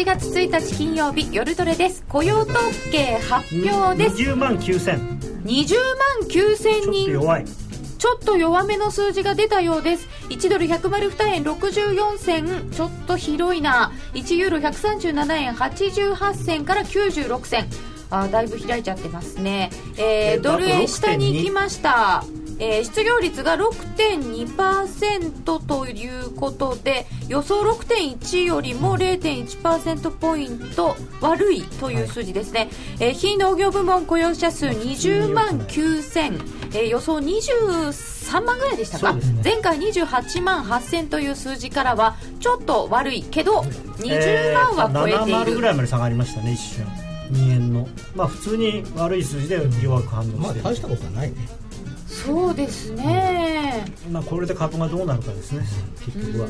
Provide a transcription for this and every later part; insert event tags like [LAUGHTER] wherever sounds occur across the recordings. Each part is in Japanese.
こんばんは8月1日金曜日夜トレです。雇用統計発表です。20万9000 20万9000人。弱い。ちょっと弱めの数字が出たようです。1ドル102円64銭ちょっと広いな。1ユーロ137円88銭から96銭あだいぶ開いちゃってますね、えー、ドル円下に行きましたえー、失業率が6.2%ということで予想6.1よりも0.1%ポイント悪いという数字ですね、はい、えー、非農業部門雇用者数20万9000、えー、予想23万ぐらいでしたか、ね、前回28万8000という数字からはちょっと悪いけど20万は超えている、えー、7ぐらいまで下がりましたね一瞬。2円の。まあ普通に悪い数字で弱く反応してまあ大したことはないねそうですね、まあ、これで株がどうなるかですね。結局は。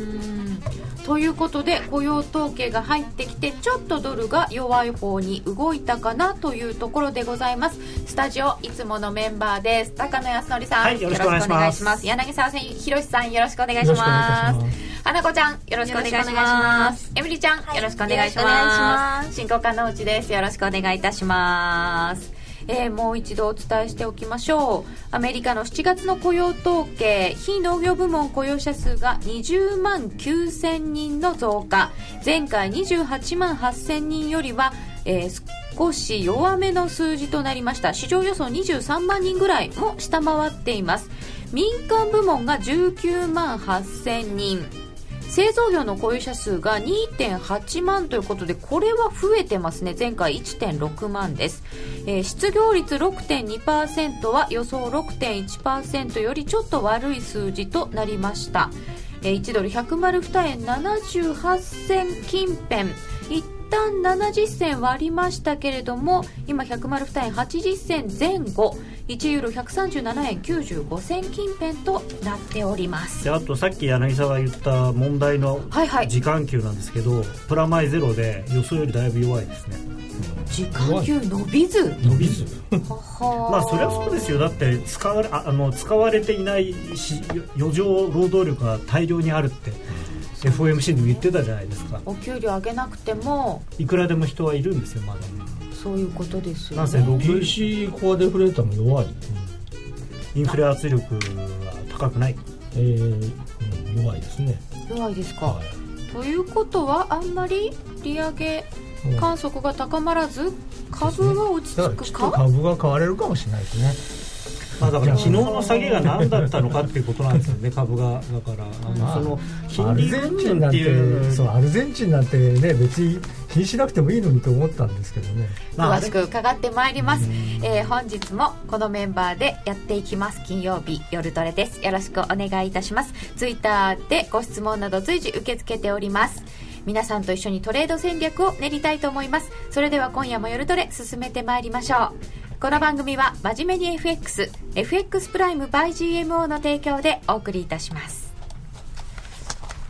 ということで雇用統計が入ってきてちょっとドルが弱い方に動いたかなというところでございます。スタジオいつものメンバーです。高野康則さん、はい、よろしくお願いします。柳沢博さんよろしくお願いします。花子ちゃんよろしくお願いします。エミリちゃん、よろしくお願いします。進行家のうちです。よろしくお願いいたしますえー、もう一度お伝えしておきましょう。アメリカの7月の雇用統計非農業部門雇用者数が20万9000人の増加。前回28万8000人よりは、えー、少し弱めの数字となりました。市場予想23万人ぐらいも下回っています。民間部門が19万8000人。製造業の雇用者数が2.8万ということでこれは増えてますね。前回1.6万です、えー、失業率6.2%は予想6.1%よりちょっと悪い数字となりました。え1ドル102円78銭近辺。旦70銭はありましたけれども今102円80銭前後1ユーロ137円95銭近辺となっております。であとさっき柳沢が言った問題の時間給なんですけど、はいはい、プラマイゼロで予想よりだいぶ弱いですね。時間給伸びず。伸びず。[LAUGHS] まあそりゃそうですよ。だって使われああの使われていないし余剰労働力が大量にあるって、FOMC でも言ってたじゃないですかお給料上げなくてもいくらでも人はいるんですよまだねそういうことですよね。PC コアデフレーターも弱い、インフレ圧力は高くない。えー、弱いですね。弱いですか。はい、ということはあんまり利上げ観測が高まらず株は落ち着くか、株が買われるかもしれないですね。まあ、だから昨日の下げが何だったのかっていうことなんですよね [LAUGHS] 株が。だからあの、その金利云々っていうそうアルゼンチンなんてね別に気にしなくてもいいのにと思ったんですけどね、まあ、詳しく伺ってまいります、えー、本日もこのメンバーでやっていきます。金曜日夜トレです。よろしくお願いいたします。ツイッターでご質問など随時受け付けております。皆さんと一緒にトレード戦略を練りたいと思います。それでは今夜も夜トレ進めてまいりましょうこの番組は真面目に FX FX プライム by GMO の提供でお送りいたします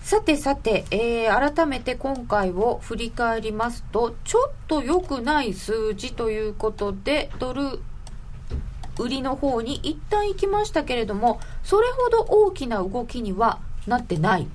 さてさて、えー、改めて今回を振り返りますとちょっと良くない数字ということでドル売りの方に一旦行きましたけれどもそれほど大きな動きにはなってない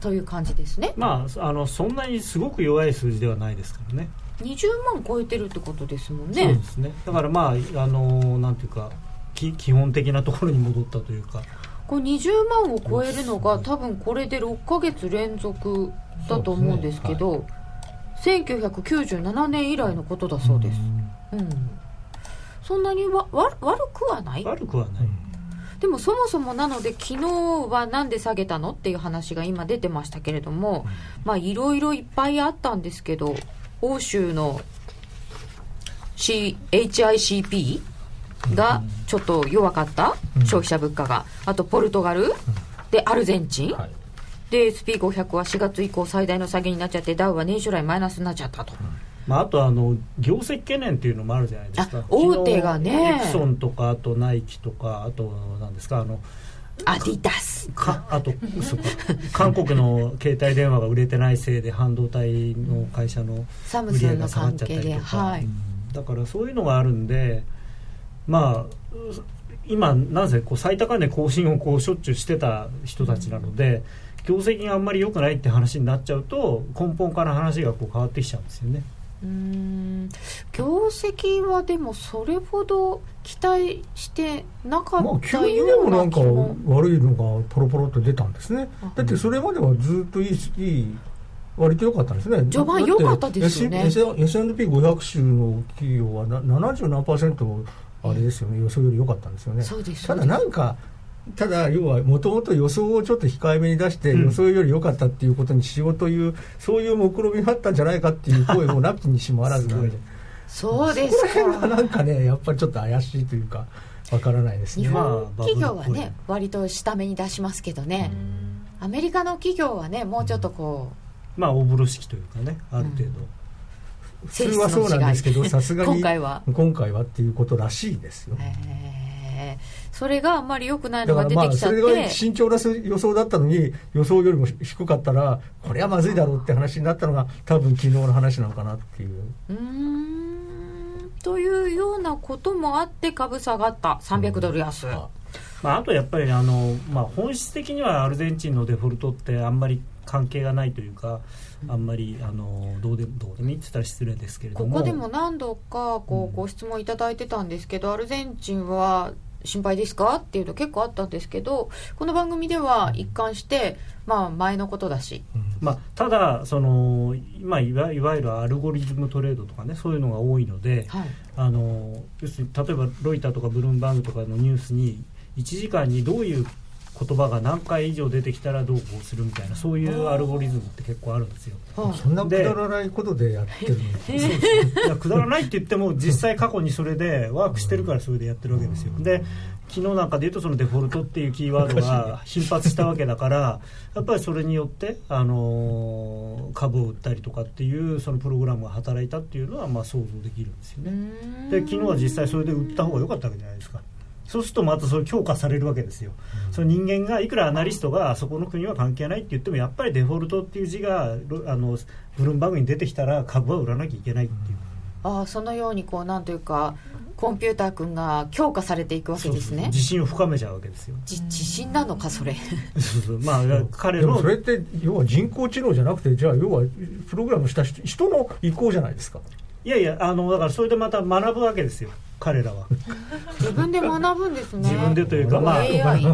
という感じですね。まあ、あのそんなにすごく弱い数字ではないですからね。20万超えてるってことですもんね。そうですね。だからまああのなんていうかき基本的なところに戻ったというか。これ20万を超えるのが多分これで6か月連続だと思うんですけど、ねはい、1997年以来のことだそうです。うん、そんなにわわ悪くはない。悪くはない、でもそもそもなので昨日はなんで下げたのっていう話が今出てましたけれども、まあいろいろいっぱいあったんですけど欧州の、C、HICP がちょっと弱かった、消費者物価が。あとポルトガル、でアルゼンチン、はい、で SP500 は4月以降最大の下げになっちゃってダウは年初来マイナスになっちゃったと。まあ、あとあの業績懸念っていうのもあるじゃないですか。大手がね。エプソンとかあとナイキとかあとなんですかあのアディダスか。あと韓国の携帯電話が売れてないせいで半導体の会社の売り上げが下がっちゃったりとか、はい、だからそういうのがあるんでまあ今なぜこう最高値更新をこうしょっちゅうしてた人たちなので、業績があんまり良くないって話になっちゃうと根本から話がこう変わってきちゃうんですよね。うん。業績はでもそれほど期待してなかったような気も、まあ、急にでもなんか悪いのがポロポロと出たんですね、だってそれまではずっといいいい割と良かったんですね。序盤良かったですよね。S&P500 種の企業は70何パーセントあれですよね予想より良かったんですよねただなんかただ要はもともと予想をちょっと控えめに出して、予想より良かったっていうことにしようというそういう目論見があったんじゃないかっていう声もなきにしもあらずなんで。そうですか。そこら辺がなんかねやっぱりちょっと怪しいというかわからないですね。日本企業はね割と下目に出しますけどね。アメリカの企業はねもうちょっとこうまあ大風呂敷というかねある程度、うん。普通はそうなんですけどさすがに今回は。今回はっていうことらしいですよ。それがあんまり良くないのが出てきちゃってそれが慎重な予想だったのに予想よりも低かったらこれはまずいだろうって話になったのが多分昨日の話なのかなっていう。うんというようなこともあって株下がった300ドル安。うんまあ、あとやっぱりあの、まあ、本質的にはアルゼンチンのデフォルトってあんまり関係がないというか、あんまりあのどうでどうでもいいって言ったら失礼ですけれどもここでも何度かこうご質問いただいてたんですけど、アルゼンチンは心配ですか？っていうの結構あったんですけどこの番組では一貫して、まあ、前のことだし、まあ、ただその、まあ、いわいわゆるアルゴリズムトレードとかねそういうのが多いので、はい、あの要するに例えばロイターとかブルームバーグとかのニュースに1時間にどういう言葉が何回以上出てきたらどうこうするみたいなそういうアルゴリズムって結構あるんですよ。そんなくだらないことでやってるの？そうですいやくだらないって言っても実際過去にそれでワークしてるからそれでやってるわけですよ。で昨日なんかで言うとそのデフォルトっていうキーワードが [LAUGHS] 頻発したわけだからやっぱりそれによってあの株を売ったりとかっていうそのプログラムが働いたっていうのはまあ想像できるんですよね。で昨日は実際それで売った方が良かったわけじゃないですか。そうするとまたそれ強化されるわけですよ、うん、その人間がいくらアナリストがそこの国は関係ないって言ってもやっぱりデフォルトっていう字があのブルームバーグに出てきたら株は売らなきゃいけないっていう。ああそのようにこうなんというかコンピューター君が強化されていくわけですね。自信を深めちゃうわけですよ。自信なのかそれ。[LAUGHS] そうそうまあ彼のそれって要は人工知能じゃなくてじゃあ要はプログラムした人の意向じゃないですかいやいやあのだからそれでまた学ぶわけですよ彼らは。[LAUGHS] 自分で学ぶんですね。自分でというかまあなん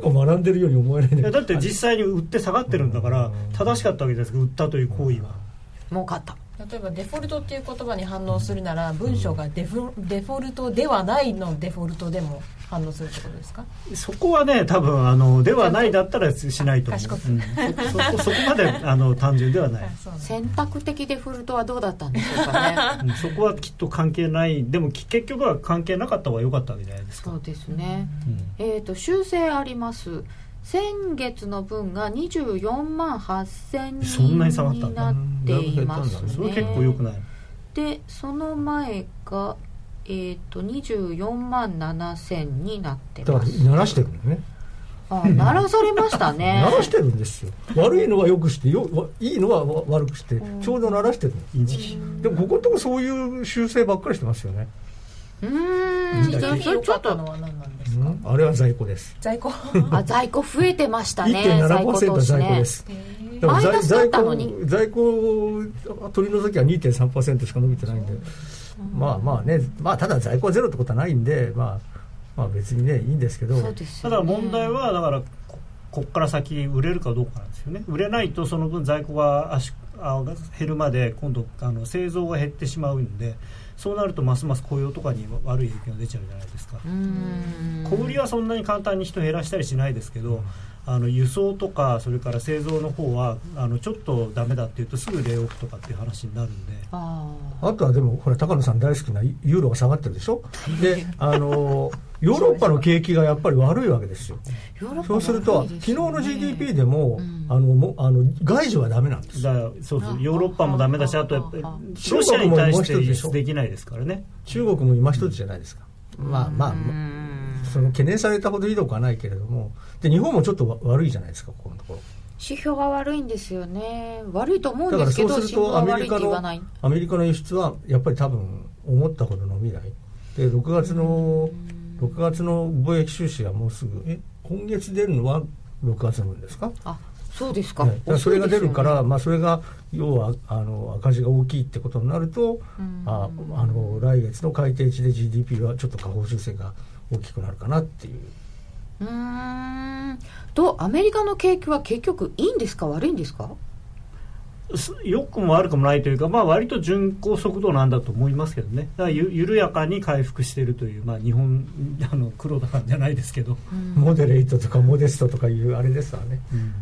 か学んでるように思えない。だって実際に売って下がってるんだから正しかったわけですけど売ったという行為は。儲かった例えばデフォルトっていう言葉に反応するなら文章がデフデフォルトではないのデフォルトでも反応するってことですか？そこはね多分あのではないだったらしないと思う、うん、そそこまであの単純ではない。選択的デフォルトはどうだったんでしょうかね、そこはきっと関係ない。でも結局は関係なかった方が良かったわけじゃないですか。そうですね、うん、えっ、ー、と修正あります先月の分が24万8000人になっていますね。それ結構よくない？でその前がえっ、ー、と24万7000になってます。だから鳴らしてるんだね。あ鳴らされましたね。[LAUGHS] 鳴らしてるんですよ。悪いのはよくしてよいいのは悪くしてちょうど鳴らしてるでもここのとこそういう修正ばっかりしてますよね。うん。じゃあそれちょっとのは何なんですか、あれは在庫です。在庫。[LAUGHS] あ在庫増えてましたね1.7%は在庫です。マイナスだったのに。在庫取り除きは2.3%しか伸びてないんで。まあまあね。まあただ在庫ゼロってことはないんで。まあまあ別にねいいんですけど、ね、ただ問題はだからここから先売れるかどうかなんですよね。売れないとその分在庫が足あ減るまで今度あの製造が減ってしまうんでそうなるとますます雇用とかに悪い影響が出ちゃうじゃないですか。小売りはそんなに簡単に人減らしたりしないですけどあの輸送とかそれから製造の方はあのちょっとダメだっていうとすぐレイオフとかっていう話になるんで。あとはでもこれ高野さん大好きなユーロが下がってるでしょ？であのヨーロッパの景気がやっぱり悪いわけですよ。そうすると昨日の GDP でも、うん、あのもあの外需はダメなんです。だそうそう。ヨーロッパもダメだしあとやっぱりロシアに対して輸出できないですからね。中国も今一つじゃないですか、まあまあその懸念されたほどひどくはないけれどもで日本もちょっと悪いじゃないですかここのところ。指標が悪いんですよね。悪いと思うんですけどだからそうするとアメリカのアメリカの輸出はやっぱり多分思ったほど伸びない。で6月の6月の貿易収支はもうすぐえ今月出るのは6月の分ですか？あそうですか、ね、それが出るから、まあ、それが要はあの赤字が大きいってことになると、ああの来月の改定値で GDP はちょっと下方修正が大きくなるかなっていう。うん。とアメリカの景気は結局いいんですか？悪いんですか？よくも悪くもないというか、まあ、割と巡航速度なんだと思いますけどね、だからゆ緩やかに回復しているという、まあ、日本あの黒田じゃないですけど、うん、モデレートとかモデストとかいうあれですわね。うん。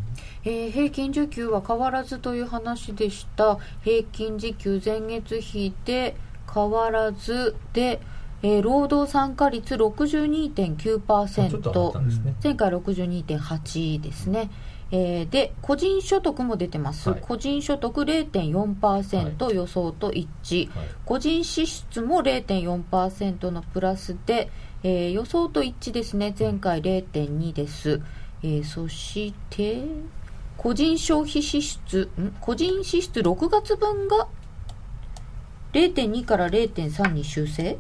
えー、平均時給は変わらずという話でした。平均時給前月比で変わらずで、えー、労働参加率62.9%、ね、前回62.8ですね、えー、で個人所得も出てます、はい、個人所得0.4%、はい、予想と一致、はい、個人支出も0.4%のプラスで、えー、予想と一致ですね。前回0.2です、えー、そして個人消費支出ん？個人支出6月分が0.2から0.3に修正？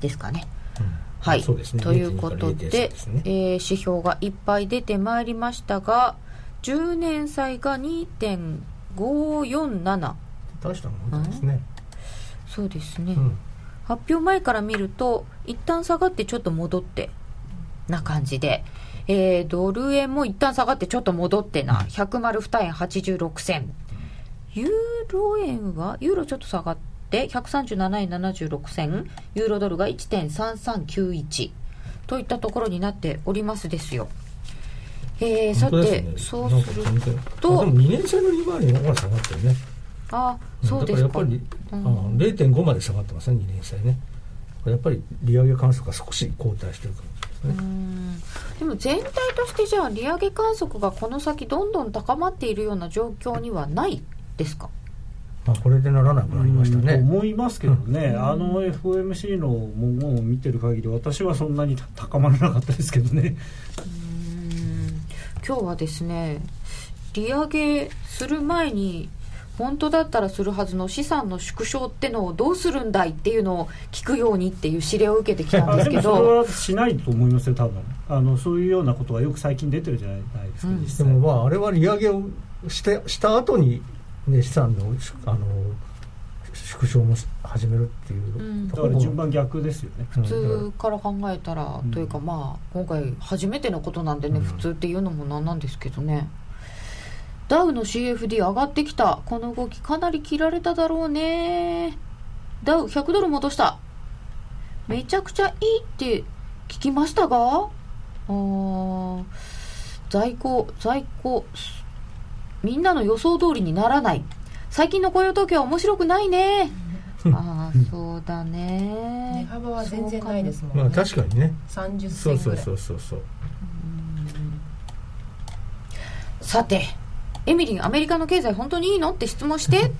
ですかね。はい、ね、ということで、ね、えー、指標がいっぱい出てまいりましたが10年債が2.547大したもんですね、そうですね、うん、発表前から見ると一旦下がってちょっと戻ってな感じで、えー、ドル円も一旦下がってちょっと戻ってな、100丸2円86銭。ユーロ円はユーロちょっと下がってって137円76銭ユーロドルが1.3391といったところになっておりますですよ。えー、さて、ね、そうすると。でも2年生の利回りの方が下がってるね。あそうですか。だからやっぱり、うん、0.5まで下がってますね、2年生ね。やっぱり利上げ観測が少し後退してるかもしれないですね。でも全体としてじゃあ利上げ観測がこの先どんどん高まっているような状況にはないですか？まあ、これでならなくなりましたね。と思いますけどね、あの FOMC の文言を見てる限り私はそんなに高まらなかったですけどね。今日はですね利上げする前に本当だったらするはずの資産の縮小ってのをどうするんだいっていうのを聞くようにっていう指令を受けてきたんですけど。それはしないと思いますよ多分。あのそういうようなことがよく最近出てるじゃないですか、うん、でもまああれは利上げをしてした後にで資産のあの縮小も始めるっていう、うん、だから順番逆ですよね。普通から考えたら、うん、というかまあ今回初めてのことなんでね、うん、普通っていうのもなんなんですけどね。ダウの CFD 上がってきた。この動きかなり切られただろうね。ダウ100ドル戻した。めちゃくちゃいいって聞きましたがあ在庫在庫みんなの予想通りにならない。最近の雇用統計は面白くないね。[LAUGHS] ああそうだね。値幅は全然ないですもんね、まあ、確かにね。30銭ぐらい。そうそうそうそう。さてエミリンアメリカの経済本当にいいの？って質問して。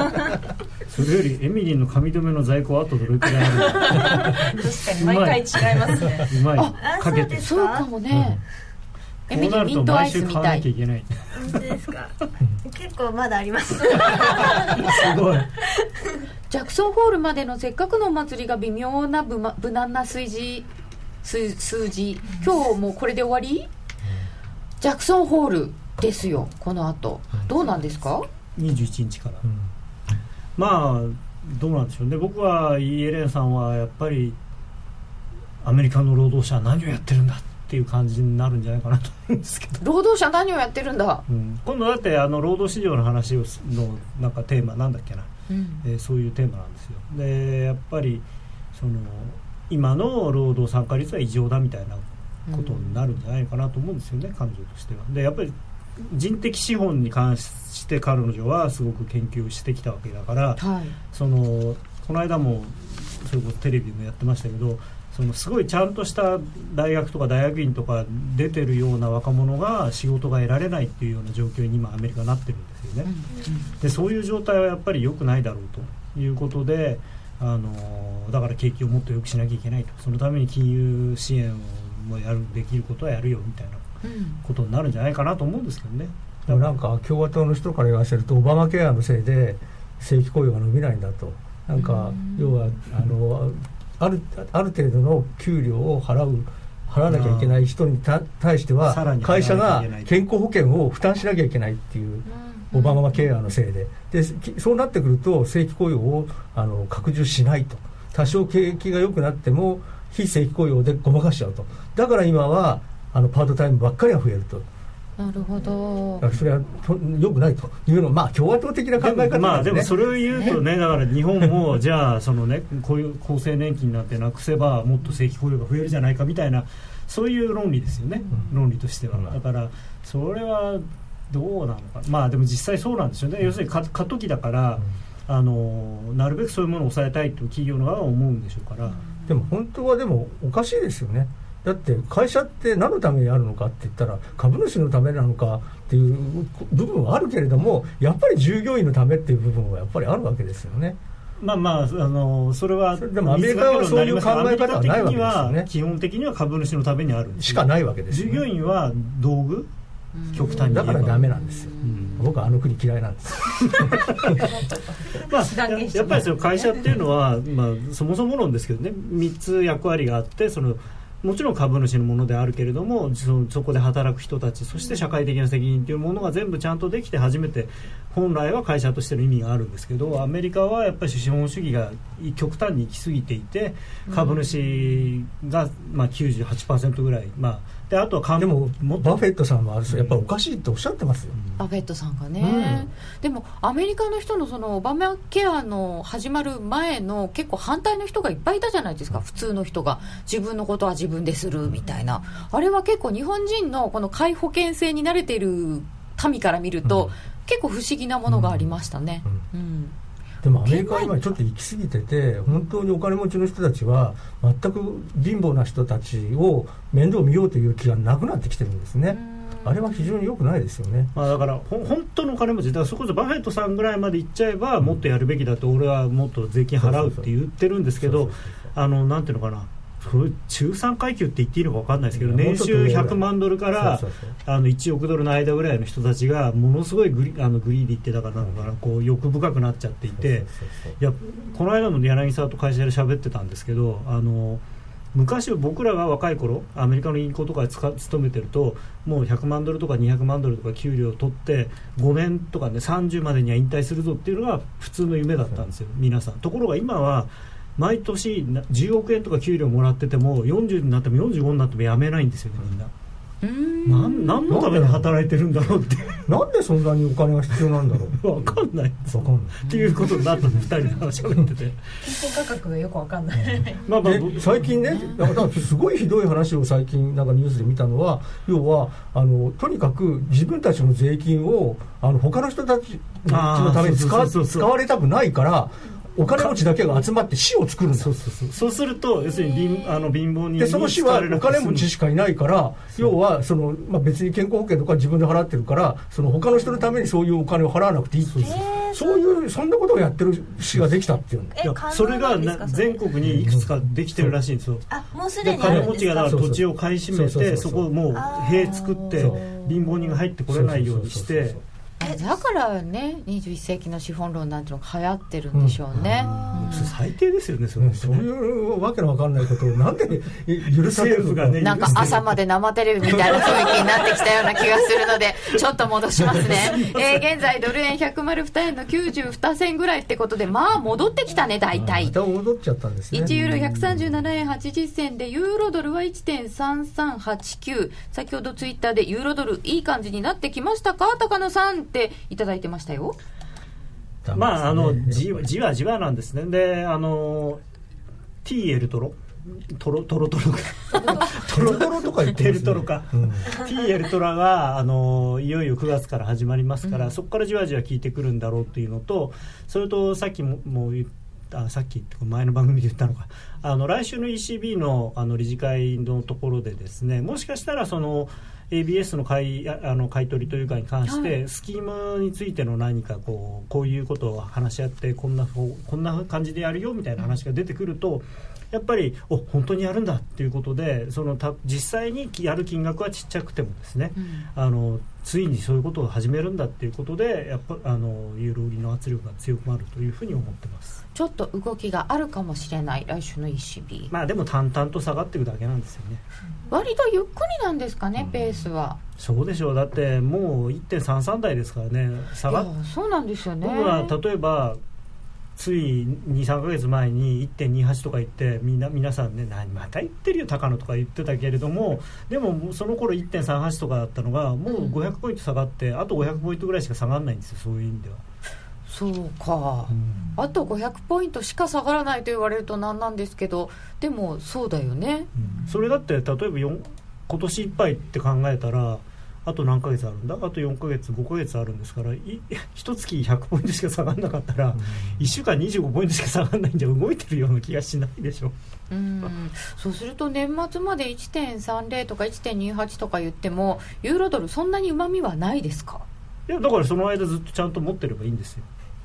[LAUGHS] それよりエミリンの髪留めの在庫はあとどれくらいある？確かに毎回違いますね。うまい。かけて。そうかもね、うんエミントアイスみたい。本当ですか？結構まだあります。すごい。ジャクソンホールまでのせっかくのお祭りが微妙な無無難な数字数数字。今日もうこれで終わり、ジャクソンホールですよこの後。どうなんですか？21日から、うん、まあどうなんでしょう。ね僕はイエレンさんはやっぱりアメリカの労働者は何をやってるんだっていう感じになるんじゃないかなと思うんですけど。労働者何をやってるんだ、うん、今度だってあの労働市場の話をのなんかテーマなんだっけな、うん、えー、そういうテーマなんですよ。でやっぱりその今の労働参加率は異常だみたいなことになるんじゃないかなと思うんですよね、うん、彼女としては。でやっぱり人的資本に関して彼女はすごく研究してきたわけだから、はい、そのこの間もそれこそテレビもやってましたけどそのすごいちゃんとした大学とか大学院とか出てるような若者が仕事が得られないっていうような状況に今アメリカなってるんですよね、でそういう状態はやっぱり良くないだろうということであのだから景気をもっと良くしなきゃいけないと。そのために金融支援をやるできることはやるよみたいなことになるんじゃないかなと思うんですけどね。でもなんか共和党の人から言わせるとオバマケアのせいで正規雇用が伸びないんだと。なんか要はあのあるある程度の給料を払う払わなきゃいけない人に対しては会社が健康保険を負担しなきゃいけないっていうオバマケアのせいで。でそうなってくると正規雇用をあの拡充しないと。多少景気が良くなっても非正規雇用でごまかしちゃうと。だから今はあのパートタイムばっかりが増えると。なるほど。それはよくないというのまあ共和党的な考え方で、ね、まあでもそれを言うとねだから日本もじゃあそのねこういう厚生年金なんてなくせばもっと正規雇用が増えるじゃないかみたいなそういう論理ですよね、うん、論理としては、だからそれはどうなのか。まあでも実際そうなんですよね、要するに過渡期だから、あのなるべくそういうものを抑えたいと企業の側は思うんでしょうから、でも本当はでもおかしいですよねだって会社って何のためにあるのかって言ったら株主のためなのかっていう部分はあるけれどもやっぱり従業員のためっていう部分はやっぱりあるわけですよね。まあまあ、あのそれはでもアメリカはそういう考え方はないわけですよね。基本的には株主のためにあるしかないわけです、ね、従業員は道具極端にだからダメなんですよ、うん、僕はあの国嫌いなんです。まあ [LAUGHS] やっぱりその会社っていうのは、まあ、そもそも論ですけどね。3つ役割があってそのもちろん株主のものであるけれどもそそこで働く人たちそして社会的な責任というものが全部ちゃんとできて初めて本来は会社としての意味があるんですけどアメリカはやっぱり資本主義が極端に行き過ぎていて株主がまあ98%ぐらい、まあ、であとはでもバフェットさんはやっぱりおかしいっておっしゃってますよ、バフェットさんがね、うん、でもアメリカの人のそのオバマケアの始まる前の結構反対の人がいっぱいいたじゃないですか、普通の人が。自分のことは自分でするみたいな。あれは結構日本人のこの皆保険制に慣れている民から見ると、うん結構不思議なものがありましたね。うん、うん。でもアメリカは今ちょっと行き過ぎてて本当にお金持ちの人たちは全く貧乏な人たちを面倒見ようという気がなくなってきてるんですね。あれは非常に良くないですよね、まあ、だからほ本当のお金持ちだからそこそバフェットさんぐらいまで行っちゃえばもっとやるべきだと俺はもっと税金払うって言ってるんですけどあのなんていうのかな中産階級って言っていいのか分かんないですけど年収100万ドルからあの1億ドルの間ぐらいの人たちがものすごいグリあのグリーディってだからなのかなこう欲深くなっちゃっていていやこの間も柳沢と会社で喋ってたんですけどあの昔僕らが若い頃アメリカの銀行とかで勤めてるともう100万ドルとか200万ドルとか給料を取って5年とかね30までには引退するぞっていうのが普通の夢だったんですよ皆さん。ところが今は毎年10億円とか給料もらってても40になっても45になっても辞めないんですよねみんな。なん何のために働いてるんだろうって。なんでそんなにお金が必要なんだろう。[LAUGHS] 分かんない。分かんない。っていうことになったんで2人で話喋ってて。金銭価格がよく分かんない。まあまあ最近ねだからすごいひどい話を最近なんかニュースで見たのは要はあのとにかく自分たちの税金をあの他の人たちのために使われたくないからお金持ちだけが集まって市を作るんだ。そうそうそう。そうすると要するに貧あの貧乏人でその市はお金持ちしかいないから要はその、まあ、別に健康保険とか自分で払ってるからその他の人のためにそういうお金を払わなくていいっていう、そう。いうそんなことをやってる市ができたっていうんだよそれがな全国にいくつかできてるらしいんですよ、あもうすでに金持ちがだから土地を買い占めてそこをもう塀作って貧乏人が入ってこれないようにしてだからね21世紀の資本論なんていうのが流行ってるんでしょうね、うん、最低ですよねそれ、ね、そういうわけのわかんないことをなんで許されるがね。なんか朝まで生テレビみたいな雰囲気になってきたような気がするので [LAUGHS] ちょっと戻しますね、えー、現在ドル円102円の92銭ぐらいってことでまあ戻ってきたね大体。また戻っちゃったんですね。1ユーロ137円80銭でユーロドルは1.3389先ほどツイッターでユーロドルいい感じになってきましたか？高野さんっていただいてましたよ。まあ、あのじじわじわなんですね。で、あの TL トロ？トロトロトロ。トロトロとか言ってる、ね、トロか、うん、TL トラがあのいよいよ9月から始まりますから、うん、そこからじわじわ効いてくるんだろうっていうのとそれとさっきももう言ったさっき前の番組で言ったのか。あの来週の ECB のあの理事会のところでですねもしかしたらその ABS の買いあの買い取りというかに関して、はい、スキームについての何かこうこういうことを話し合ってこんなこんな感じでやるよみたいな話が出てくると、やっぱりお本当にやるんだっていうことでそのた実際にやる金額はちっちゃくてもですね、うん、あのついにそういうことを始めるんだっていうことでやっぱあのユーロ売りの圧力が強くなるというふうに思ってますちょっと動きがあるかもしれない。来週の ECB まあでも淡々と下がっていくだけなんですよね、割とゆっくりなんですかね、うん、ペースは。そうでしょう。だってもう1.33台ですからね。下がそうなんですよね。僕は例えばつい23か月前に1.28とか言ってみんな皆さんね何また言ってるよ高野とか言ってたけれどもでもその頃1.38とかだったのがもう500ポイント下がって、あと500ポイントぐらいしか下がらないんですよそういう意味では。そうか、うん、あと500ポイントしか下がらないと言われると何なんですけどでもそうだよね、うん、それだって例えば今年いっぱいって考えたらあと何ヶ月あるんだ？あと4ヶ月5ヶ月あるんですから [LAUGHS] 一月100ポイントしか下がらなかったら、うん、1週間25ポイントしか下がらないんじゃ動いてるような気がしないでしょ。うん。そうすると年末まで1.30とか1.28とか言ってもユーロドルそんなにうまみはないですか？いやだからその間ずっとちゃんと持ってればいいんですよ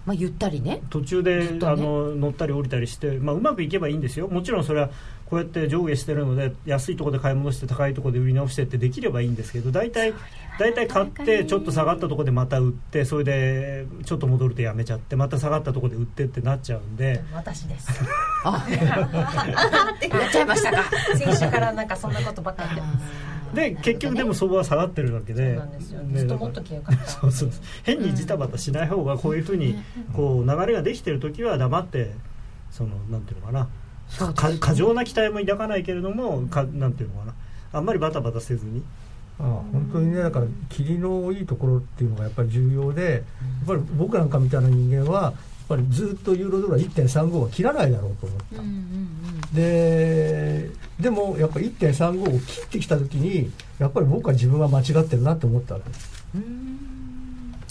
まあ、ゆったりね。途中で、ね、あの乗ったり降りたりして、まあ、うまくいけばいいんですよ。もちろんそれはこうやって上下してるので安いところで買い戻して高いところで売り直してってできればいいんですけど大体大体買ってちょっと下がったところでまた売ってそれでちょっと戻るとやめちゃってまた下がったところで売ってってなっちゃうんで。私です。[LAUGHS] あやっちゃいましたか先週からなんかそんなことばっかり言ってますで結局でも相場は下がってるわけで。そうそう変にジタバタしない方がこういうふうにこう流れができてる時は黙ってそのなんていうのかな。過剰な期待も抱かないけれどもかなんていうのかな。あんまりバタバタせずに。ああ本当にねだから霧のいいところっていうのがやっぱり重要でやっぱり僕なんかみたいな人間はぱりずっとユーロドルは1.35は切らないだろうと思った、うんうんうん、ででもやっぱり1.35を切ってきた時にやっぱり僕は自分は間違ってるなと思ったわけです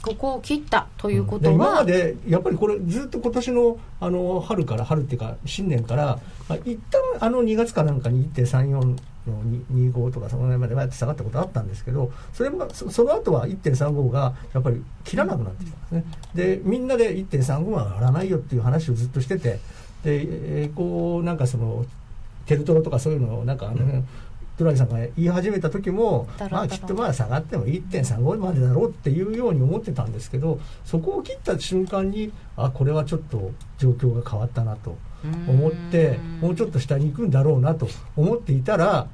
ここを切ったということは、今までやっぱりこれずっと今年のあの春から春っていうか新年から一旦あの2月かなんかに1.34の25とかその辺までやって下がったことあったんですけどそれもその後は1.35がやっぱり切らなくなってきたんですね。でみんなで1.35は上がらないよっていう話をずっとしててでこうなんかそのテルトロとかそういうのをなんかあの、うんトライさんが言い始めた時もまあきっとまあ下がっても1.35までだろうっていうように思ってたんですけどそこを切った瞬間にあこれはちょっと状況が変わったなと思ってもうちょっと下に行くんだろうなと思っていたら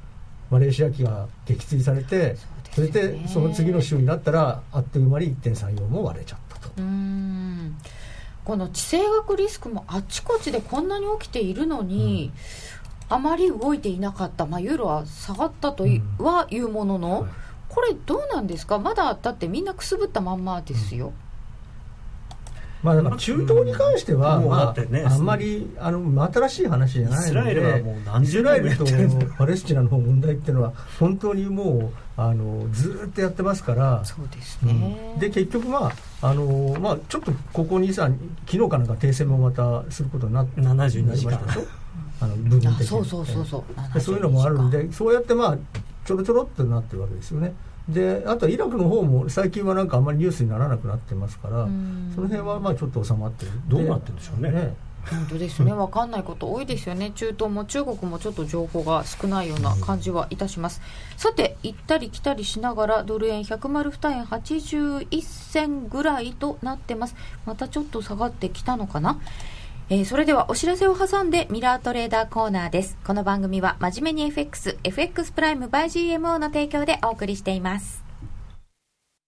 マレーシア機が撃墜されてそれでその次の週になったらあっという間に1.34も割れちゃったと。この地政学リスクもあちこちでこんなに起きているのに、うんあまり動いていなかった、まあ、ユーロは下がったとはいうものの、うんはい、これ、どうなんですか、まだだってみんなくすぶったまんまですよ。まあ、だから中東に関しては、まあ、あんまりあの新しい話じゃないので、イスラエルはもう何十年とパレスチナの問題っていうのは、本当にもうあのずっとやってますから、そうですね、うん、で結局、まああのまあ、ちょっとここにさ、昨日かなんか停戦もまたすることになってなりましたでしょ？あの部分的そうそうそうそう。そういうのもあるんでそうやってまあちょろちょろってなってるわけですよね。であとイラクの方も最近はなんかあんまりニュースにならなくなってますからその辺はまあちょっと収まってる。どうなってるんでしょうね。ね。本当ですね、分かんないこと多いですよね、中東も中国もちょっと情報が少ないような感じはいたします。さて、行ったり来たりしながら、ドル円102円81銭ぐらいとなってます。またちょっと下がってきたのかな？えー、それではお知らせを挟んでミラートレーダーコーナーです。この番組は真面目に FX、FX プライム by GMO の提供でお送りしています。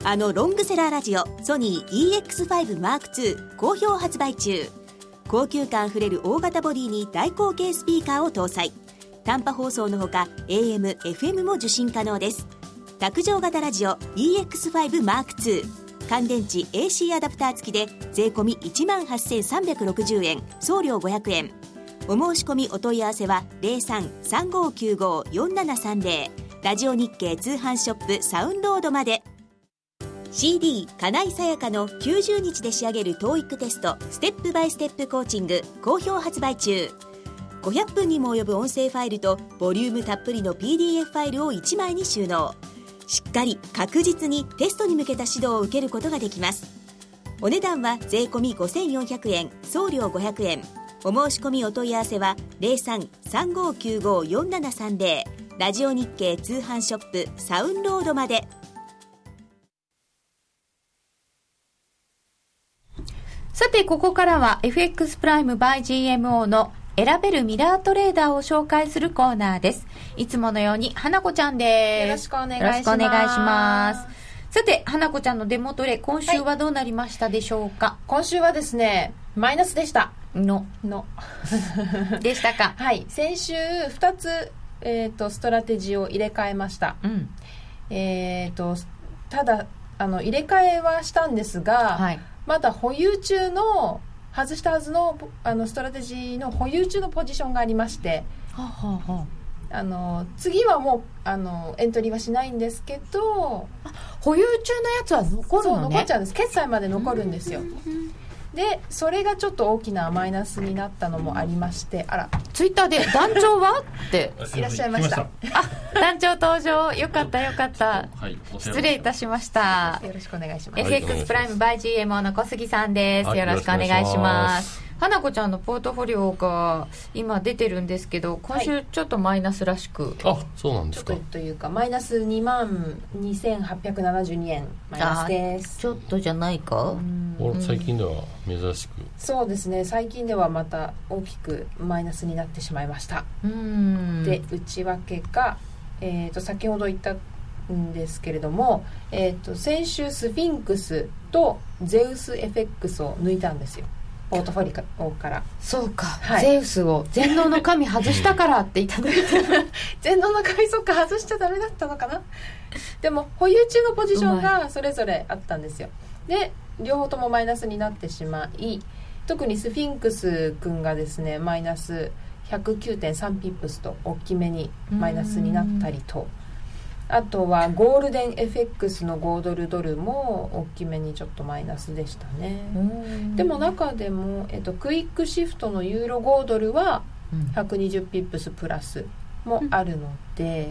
あのロングセラーラジオ、ソニー EX5 M2 好評発売中。高級感あふれる大型ボディに大口径スピーカーを搭載。短波放送のほか AM、FM も受信可能です。卓上型ラジオ EX5 M2 乾電池 AC アダプター付きで税込1万8360円送料500円。お申し込みお問い合わせは0335954730ラジオ日経通販ショップサウンロードまで。CD 金井さやかの90日で仕上げる TOEIC テストステップバイステップコーチング好評発売中。500分にも及ぶ音声ファイルとボリュームたっぷりの PDF ファイルを1枚に収納。しっかり確実にテストに向けた指導を受けることができます。お値段は税込5400円送料500円。お申し込みお問い合わせは03-3595-4730ラジオ日経通販ショップサウンロードまで。さてここからは FX プライム by GMO の選べるミラートレーダーを紹介するコーナーです。いつものように花子ちゃんです。よろしくお願いします。よろしくお願いします。さて、花子ちゃんのデモトレ、今週はどうなりましたでしょうか、はい、今週はですね、マイナスでした。の。の。[LAUGHS] でしたか？はい。先週、2つ、えっ、ー、と、ストラテジーを入れ替えました。うん、えっ、ー、と、ただ、あの、入れ替えはしたんですが、はい、まだ保有中の、外したはずのあのストラテジーの保有中のポジションがありまして、はあはあ、あ。の次はもうあのエントリーはしないんですけど保有中のやつは残るの、ね、そう残っちゃうんです。決済まで残るんですよ、でそれがちょっと大きなマイナスになったのもありましてあら。ツイッターで「団長は?」って。いらっしゃいました。あ団長登場。よかったよかった、はい、失礼いたしました。よろしくお願いします。FX プライム by GMO の小杉さんです。よろしくお願いします。花子ちゃんのポートフォリオが今出てるんですけど今週ちょっとマイナスらしく、はい、あそうなんですか。というかマイナス2万2872円。マイナスです。ちょっとじゃないか？最近では珍しく。そうですね。最近ではまた大きくマイナスになってしまいました。で内訳が、えーと、先ほど言ったんですけれども、えーと先週スフィンクスとゼウスエフェックスを抜いたんですよ。ポートフォリオから。そうか、はい、ゼウスを全能の神外したからっていただいて全能の神そっか外しちゃダメだったのかな。でも保有中のポジションがそれぞれあったんですよ。で両方ともマイナスになってしまい特にスフィンクス君がですねマイナス109.3ピップスと大きめにマイナスになったりと。あとはゴールデン FX の5ドルドルも大きめにちょっとマイナスでしたね。でも中でも、えっと、クイックシフトのユーロ5ドルは120ピップスプラスもあるので、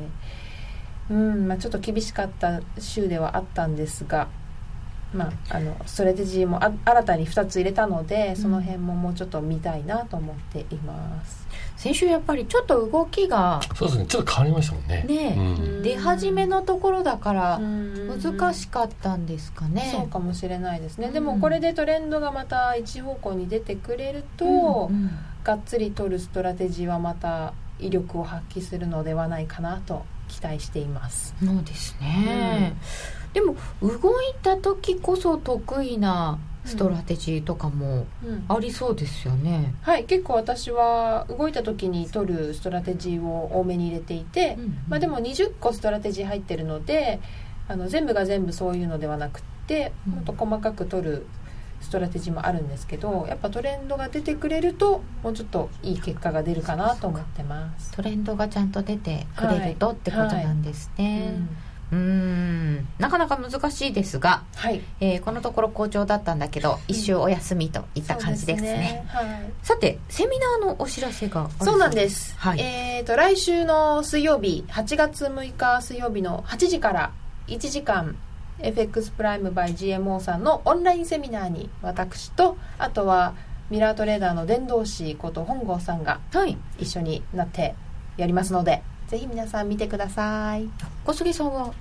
うん、まあ、ちょっと厳しかった週ではあったんですがまあ、あのストラテジーもあ新たに2つ入れたのでその辺ももうちょっと見たいなと思っています先週やっぱりちょっと動きがそうですね。ちょっと変わりましたもんね。ね、うん、出始めのところだから難しかったんですかね。そうかもしれないですね、でもこれでトレンドがまた一方向に出てくれると、うんうん、がっつり取るストラテジーはまた威力を発揮するのではないかなと期待しています。そうですね、うん。でも動いた時こそ得意なストラテジーとかもありそうですよね、うん、はい結構私は動いた時に取るストラテジーを多めに入れていて、うんうん、まあ、でも20個ストラテジー入ってるのであの全部が全部そういうのではなくてもっと細かく取るストラテジーもあるんですけどやっぱトレンドが出てくれるともうちょっといい結果が出るかなと思ってます。トレンドがちゃんと出てくれると、はい、ってことなんですね、はい。うんうん。なかなか難しいですが、はい。えー、このところ好調だったんだけど、一周お休みといった感じですね。ね、はい、さてセミナーのお知らせがそうなんです、はい、えーと、来週の水曜日8月6日水曜日の8時から1時間 FX プライム by GMO さんのオンラインセミナーに私とあとはミラートレーダーの伝道師こと本郷さんが一緒になってやりますので、ぜひ皆さん見てください。小杉さんは？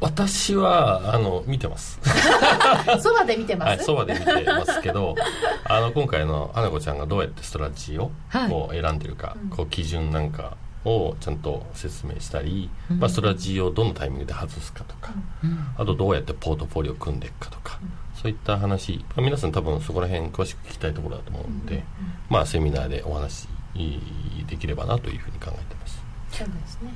私はあの見てます。[LAUGHS] そばで見てます、はい、そばで見てますけど [LAUGHS] あの今回の花子ちゃんがどうやってストラテジーをこう選んでるか、はい、こう基準なんかをちゃんと説明したり、うん、まあ、ストラテジーをどのタイミングで外すかとか、うん、あとどうやってポートフォリオを組んでいくかとか、うん、そういった話、まあ、皆さん多分そこら辺詳しく聞きたいところだと思うので、まあ、セミナーでお話できればなというふうに考えてます。そうですね。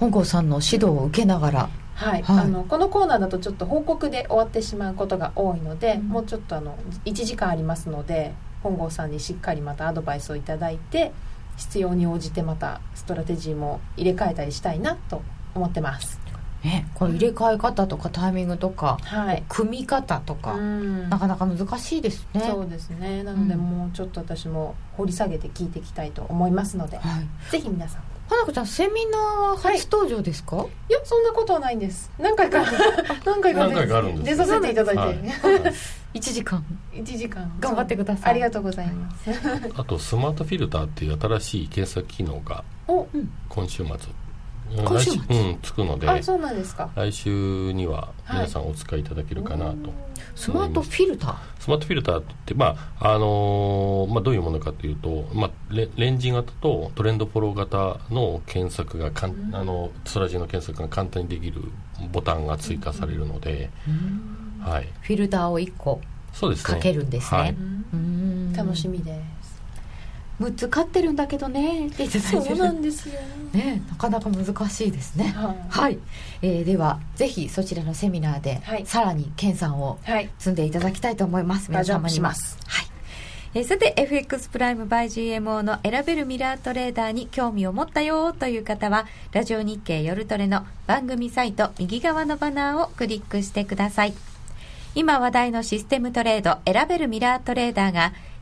本郷さんの指導を受けながら。はい、はい、あのこのコーナーだとちょっと報告で終わってしまうことが多いので、うん、もうちょっとあの1時間ありますので本郷さんにしっかりまたアドバイスを頂いて必要に応じてまたストラテジーも入れ替えたりしたいなと思ってます。ね、これ入れ替え方とかタイミングとか、はい、組み方とか、なかなか難しいですね。そうですね。なので、もうちょっと私も掘り下げて聞いていきたいと思いますので、はい、ぜひ皆さん花子ちゃんセミナーは初登場ですか、はい、いやそんなことはないんです。何回か [LAUGHS] 何回か何回かあるんです出させていただいて、はい、[LAUGHS] 1時間。1時間。頑張ってください。ありがとうございます。あとスマートフィルターっていう新しい検索機能が今週末。今週末？うんつくのであそうなんですか。来週には皆さんお使いいただけるかなと、スマートフィルター？スマートフィルターって、まああのーまあ、どういうものかというと、まあ、レレンジ型とトレンドフォロー型の検索がかん、あのストラジーの検索が簡単にできるボタンが追加されるので、はい、フィルターを1個そうですね。かけるんですね。はい。うん。楽しみです6つ買ってるんだけどね。って言ってたそうなんですよ。ねなかなか難しいですね。はい。はい、えーではぜひそちらのセミナーで、はい。さらに研鑽をはい。積んでいただきたいと思います。皆バージョンアッ様にはプします。はい。えーさて FX プライム by GMO の選べるミラートレーダーに興味を持ったよという方はラジオ日経夜トレの番組サイト右側のバナーをクリックしてください。今話題のシステムトレード選べるミラートレーダーが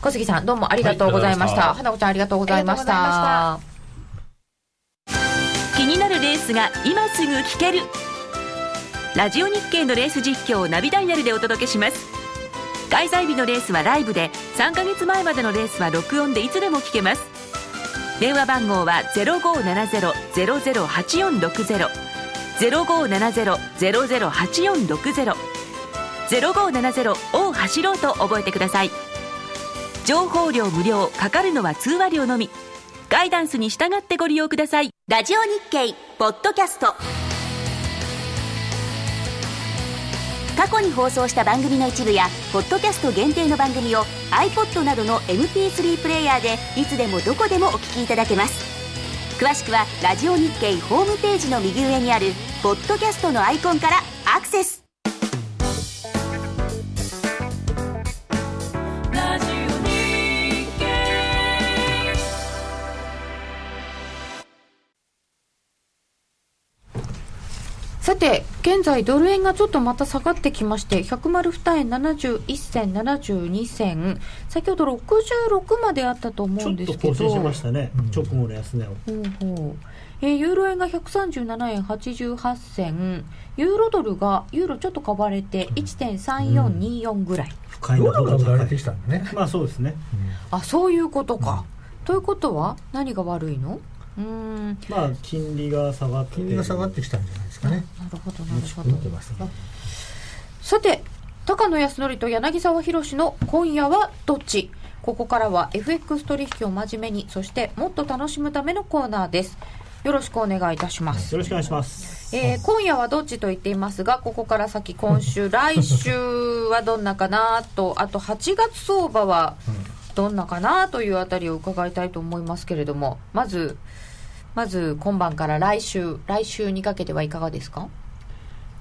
小杉さんどうもありがとうございました、はい花子ちゃんありがとうございましありがとうございまた。気になるレースが今すぐ聞ける。ラジオ日経のレース実況をナビダイヤルでお届けします。開催日のレースはライブで3ヶ月前までのレースは録音でいつでも聞けます。電話番号は0570-008460 0570-008460 0570を走ろうと覚えてください情報量無料かかるのは通話料のみ。ガイダンスに従ってご利用ください。ラジオ日経ポッドキャスト。過去に放送した番組の一部やポッドキャスト限定の番組を iPod などの MP3 プレイヤーでいつでもどこでもお聞きいただけます。詳しくはラジオ日経ホームページの右上にあるポッドキャストのアイコンからアクセス。さて現在ドル円がちょっとまた下がってきまして102円71銭72銭。先ほど66まであったと思ちょっうんですけど。と更新しましたね、直後の安値を。ほうほう。えーユーロ円が137円88銭。ユーロドルがユーロちょっと買われて1.3424ぐらい、不快などうほど高いが売られてきたんだね。まあそうですね。あそういうことか、ということは何が悪いの？うーん。まあ金利が下がって金利が下がってきたんじゃないですかね。なるほどなるほ見どてますね。さて高野康則と柳沢博の今夜はどっち？ここからは FX 取引を真面目にそしてもっと楽しむためのコーナーです。よろしくお願いいたします。よろしくお願いします。えー今夜はどっちと言っていますがここから先今週 [LAUGHS] 来週はどんなかなとあと8月相場はどんなかなというあたりを伺いたいと思いますけれどもまずまず今晩から来週来週にかけてはいかがですか？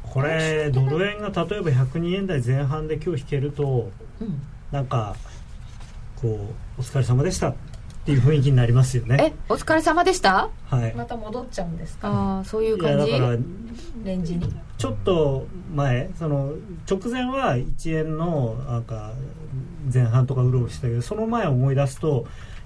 これドル円が例えば102円台前半で今日引けるとうん。なんかこうお疲れ様でしたっていう雰囲気になりますよね。えお疲れ様でした？はい。また戻っちゃうんですか？ああそういう感じ？だからレンジに。ちょっと前その直前は1円のなんか前半とかうろうろしてたけどその前を思い出すと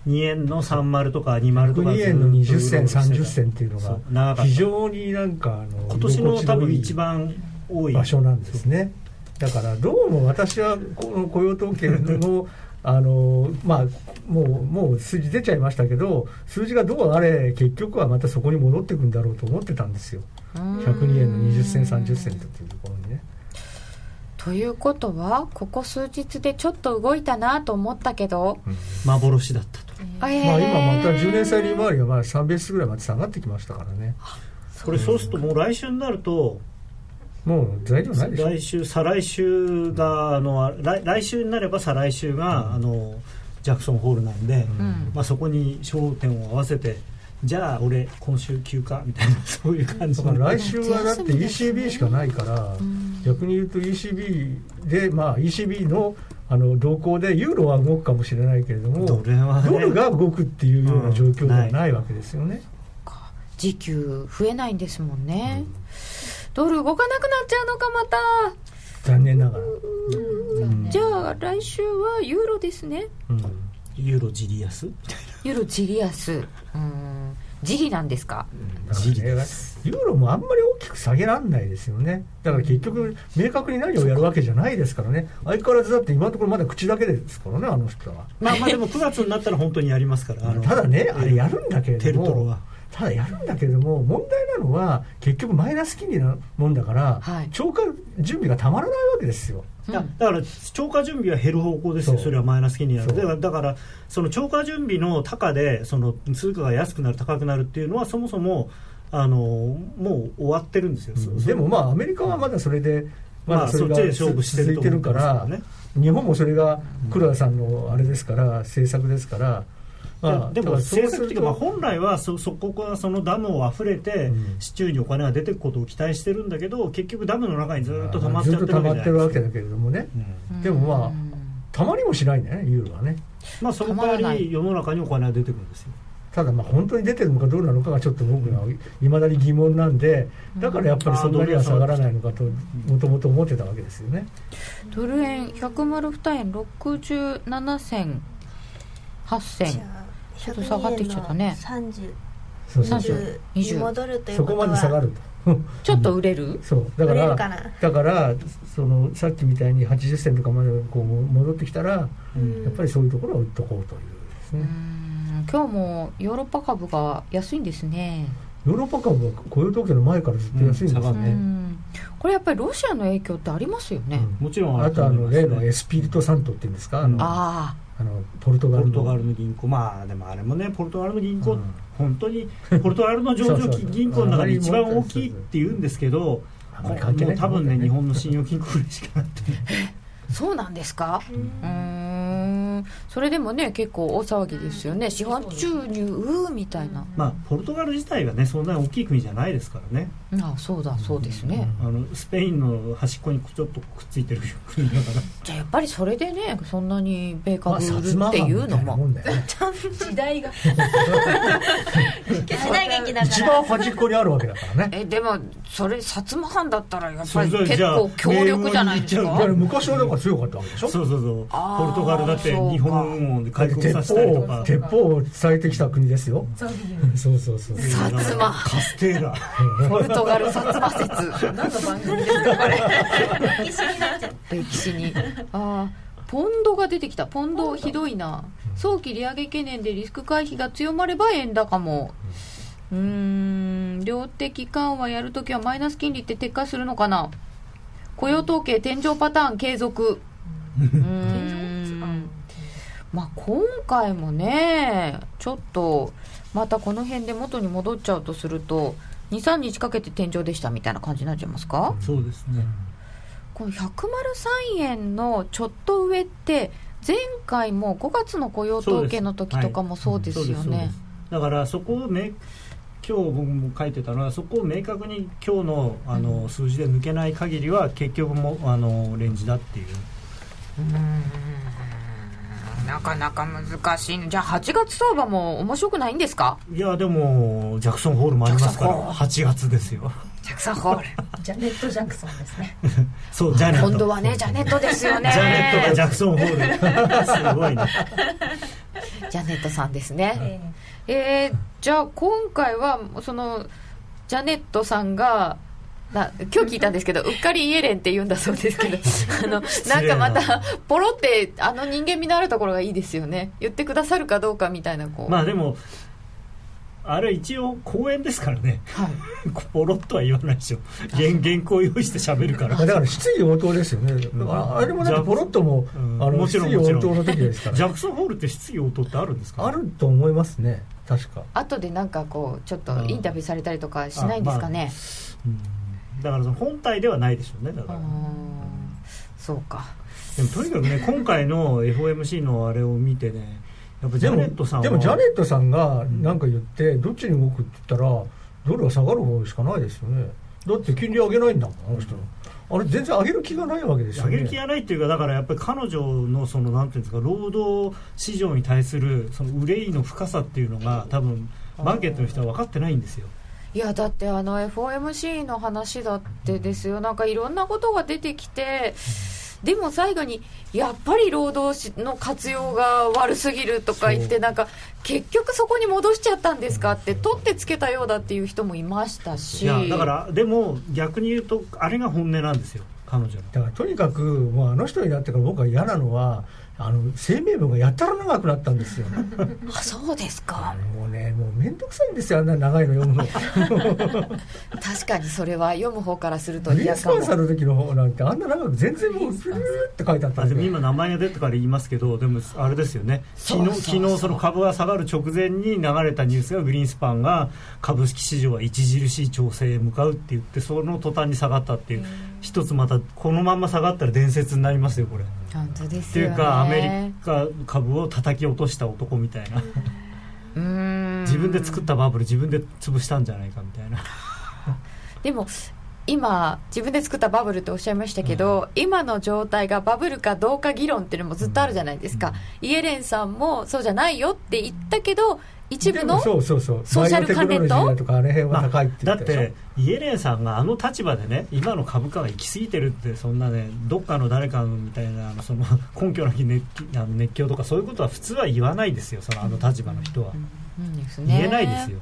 2円の30とか20とか102円の20銭ずっとうろうろしてた30銭っていうのそが非常になんかあの今年の多分一番多い。場所なんですね。だからどうも私はこの雇用統計の [LAUGHS] あのまあもうもう数字出ちゃいましたけど数字がどうあれ結局はまたそこに戻ってくんだろうと思ってたんですよ。102円の20銭30銭というところにね。ということはここ数日でちょっと動いたなと思ったけど、うん、幻だったと、えー、まあ、今また10年債利回りがまあ3ベースぐらいまで下がってきましたからね。これそうするともう来週になるともう材料ないでしょ。来週再来週があの来来週になれば再来週が、うん、あのジャクソンホールなんで、うん、まあ、そこに焦点を合わせてじゃあ俺今週休暇みたいな [LAUGHS] そういう感じ。来週はだって ECB しかないから、うん、逆に言うと ECB で、まあ、ECB のあの動向でユーロは動くかもしれないけれどもドル,、ね、ドルが動くっていうような状況ではないわけですよね。時給増えないんですもんね、うん、ドル動かなくなっちゃうのかまた。残念ながら、うん、じゃあ来週はユーロですね、うん、ユーロジリ安？ユーロジリ安。うんジリなんですか、ジリユーロもあんまり大きく下げられないですよね。だから結局明確に何をやるわけじゃないですからね。相変わらずだって今のところまだ口だけですからねあの人は。まあまあでも [LAUGHS] 9月になったら本当にやりますからただねあれやるんだけれどもただやるんだけれども問題なのは結局マイナス金利なもんだから、はい、超過準備がたまらないわけですよ。だから超過準備は減る方向ですよ、それはマイナス金利なので、だからその超過準備の高でその通貨が安くなる、高くなるっていうのは、そもそもあのもう終わってるんですよ、うん、でもまあ、アメリカはまだそれで、まだそれが続いてるから、日本もそれが黒田さんのあれですから、政策ですから。まあ、でも政策的に、まあ、本来はそそこはそのダムを溢れて、市中にお金が出てくことを期待してるんだけど結局ダムの中にずっと溜まっちゃってるわけてるわけだけれどもね、うん、でもまあたまりもしないんだよねユーロはね。まあその代わり世の中にお金が出てくるんですよ。ただまあ本当に出てるのかどうなのかがちょっと僕がいまだに疑問なんでだからやっぱりそんなには下がらないのかともともと思ってたわけですよね。ドル円102円67銭8銭ちょっと下がってきちゃったね。30そうそう。20戻るというそこまで下がると。ちょっと売れる？そう。だからだからそのさっきみたいに80銭とかまでこう戻ってきたら、やっぱりそういうところは売っとこうというですね。今日もヨーロッパ株が安いんですね。ヨーロッパ株は雇用統計の前からずっと安いんですね、これやっぱりロシアの影響ってありますよね、もちろんあとあの例のエスピリトサントっていうんですか？あのああのポルトガルの。銀行。まあでもあれもねポルトガルの銀行、うん、本当にポルトガルの上場 [LAUGHS] 銀行の中で一番大きいって言うんですけどもう多分ね日本の信用金庫ぐらいしかなって。[LAUGHS] そうなんですか？うんそれでもね結構大騒ぎですよね。資本注入うみたいな。まあポルトガル自体がねそんな大きい国じゃないですからね。あそうだそうですね、あのスペインの端っこにちょっとくっついてる国だから。じゃあやっぱりそれでねそんなに米株売るっていうのも、まあ、時代が時代劇だから一番端っこにあるわけだからね。えでもそれ薩摩藩だったらやっぱり結構強力じゃないですか？昔はだから強かったわけでしょ？そうそうそう。ポルトガルだって日本を開国させたりとか。鉄砲を伝えてきた国ですよ。そうそうそう薩摩。カステーラ。ポルトガル薩摩説。何の番組ですかこれ。歴史に。なっちゃう歴史に。ああポンドが出てきた。ポンドひどいな。早期利上げ懸念でリスク回避が強まれば円高も。うん。量的緩和やるときはマイナス金利って撤回するのかな。雇用統計天井パターン継続。うんまあ今回もねちょっとまたこの辺で元に戻っちゃうとすると23日かけて天井でしたみたいな感じになっちゃいますか？そうですね。この103円のちょっと上って前回も5月の雇用統計の時とかもそうですよね、だからそこをめ今日僕も書いてたのはそこを明確に今日のあの数字で抜けない限りは結局もあのレンジだっていう。うんなかなか難しいじゃあ8月相場も面白くないんですか？いやでもジャクソンホールもありますから8月ですよ。ジャクソンホール。[LAUGHS] ジャネット・ジャクソンですね。そうジャネット。今度はねジャネットですよね。ジャネットがジャクソンホール。[LAUGHS] すごいね。ジャネットさんですね。えー、えー、じゃあ今回はそのジャネットさんがな今日聞いたんですけどうっかりイエレンって言うんだそうですけど [LAUGHS] あのな。んかまたポロってあの人間味のあるところがいいですよね。言ってくださるかどうかみたいなこう。まあでもあれ一応公演ですからね、はい、[LAUGHS] ポロッとは言わないでしょ。原原稿用意して喋るから。だから質疑応答ですよね、うん、あれもだってポロッとも、うん、あの質疑応答の時ですから。ジャクソンホールって質疑応答ってあるんですか、あると思いますね確か。後でなんかこうちょっとインタビューされたりとかしないんですかね、まあ、だからその本体ではないでしょうねだから。そうか。でもとにかくね [LAUGHS] 今回の FOMC のあれを見てねやっぱジャネットさんでもジャネットさんが何か言ってどっちに動くって言ったらドルは下がる方しかないですよね。だって金利上げないんだもん。あの人。あれ全然上げる気がないわけですよ、ね、上げる気がないっていうかだからやっぱり彼女のそのなんていうんですか労働市場に対するその憂いの深さっていうのが多分マーケットの人は分かってないんですよいやだってあの FOMC の話だってですよ。なんかいろんなことが出てきて、うんでも最後にやっぱり労働の活用が悪すぎるとか言ってなんか結局そこに戻しちゃったんですかって取ってつけたようだっていう人もいましたし。いやだからでも逆に言うとあれが本音なんですよ。彼女だからとにかくもうあの人になってから僕は嫌なのはあの声明文がやたら長くなったんですよ。[LAUGHS] あそうですか。もうねもう面倒くさいんですよあんな長いの読むの。[LAUGHS] 確かにそれは読む方からすると嫌かもリースパンサーの時の方なんてあんな長く全然もうフル。ーって書いてあったでも今名前が出てから言いますけどでもあれですよね。昨日昨日その株が下がる直前に流れたニュースがグリーンスパンが株式市場は著しい調整へ向かうって言ってその途端に下がったっていう一つまたこのまま下がったら伝説になりますよこれ。本当ですよ、ね、っていうかアメリカ株を叩き落とした男みたいな。自分で作ったバブル自分で潰したんじゃないかみたいな。[LAUGHS] でも今自分で作ったバブルっておっしゃいましたけど、うん、今の状態がバブルかどうか議論っていうのもずっとあるじゃないですか、うん、イエレンさんもそうじゃないよって言ったけど一部のそうそうそう。ソーシャル関連ととかあれ辺は高いってだって。イエレンさんがあの立場でね今の株価が行き過ぎてるってそんなねどっかの誰かみたいなその根拠なき熱あの熱狂とかそういうことは普通は言わないですよ。そのあの立場の人は、うんうんね、言えないですよ。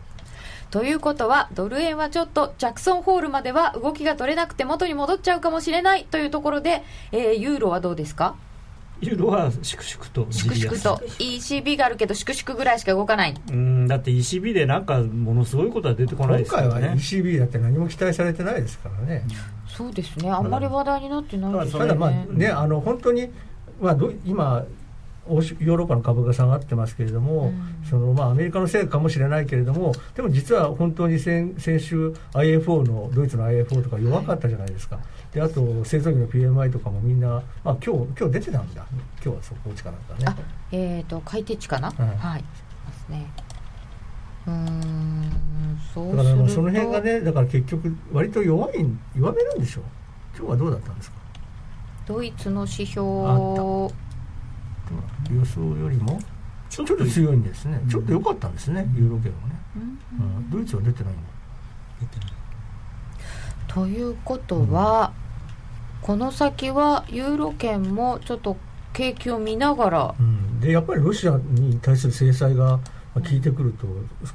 ということはドル円はちょっとジャクソンホールまでは動きが取れなくて元に戻っちゃうかもしれないというところで、えー、ユーロはどうですか？ユーロは粛々と粛々と。ECB があるけど粛々ぐらいしか動かない。うんだって ECB でなんかものすごいことは出てこないですからね。今回は ECB だって何も期待されてないですからね、そうですね。あんまり話題になってないですね。ただまあねあの本当に、まあ、今ヨーロッパの株が下がってますけれども、うん、そのまあ、アメリカのせいかもしれないけれども、でも実は本当に先先週、IFO の、ドイツの IFO とか弱かったじゃないですか、はい、であと製造業の PMI とかもみんな、まあ今日今日出てたんだ、今日は底落ちかなんかね。えっ、ー、と、買い手値かな、はい、はい、ますね。うんそうだからその辺がね、だから結局、割と弱い、弱めなんでしょう、今日はどうだったんですか？ドイツの指標。予想よりも？ちょっと強いんですね、ちょっと良かったんですね、ユーロ圏はね、うん。ドイツは出てないんだ出てない。ということは、この先はユーロ圏もちょっと景気を見ながら、うん、でやっぱりロシアに対する制裁が効いてくると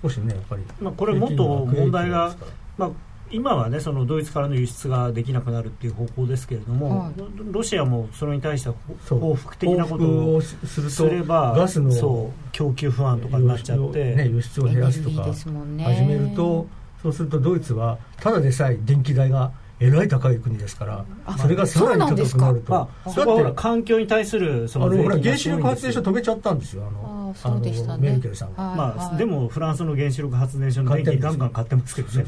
少しねやっぱり、まあ、これもっと問題が、まあ、今はねそのドイツからの輸出ができなくなるっていう方向ですけれども、はい、ロシアもそれに対して報復的なことをすればガスのそう供給不安とかになっちゃって、ね、輸出を減らすとか始めると、そうするとドイツはただでさえ電気代がえらい高い国ですから、それがさらに高くなると、それは環境に対するそのあの原子力発電所止めちゃったんですよ、あのそうでしたね。メルケルさん。が、まあ、でもフランスの原子力発電所の電気ガンガン買ってますけどね。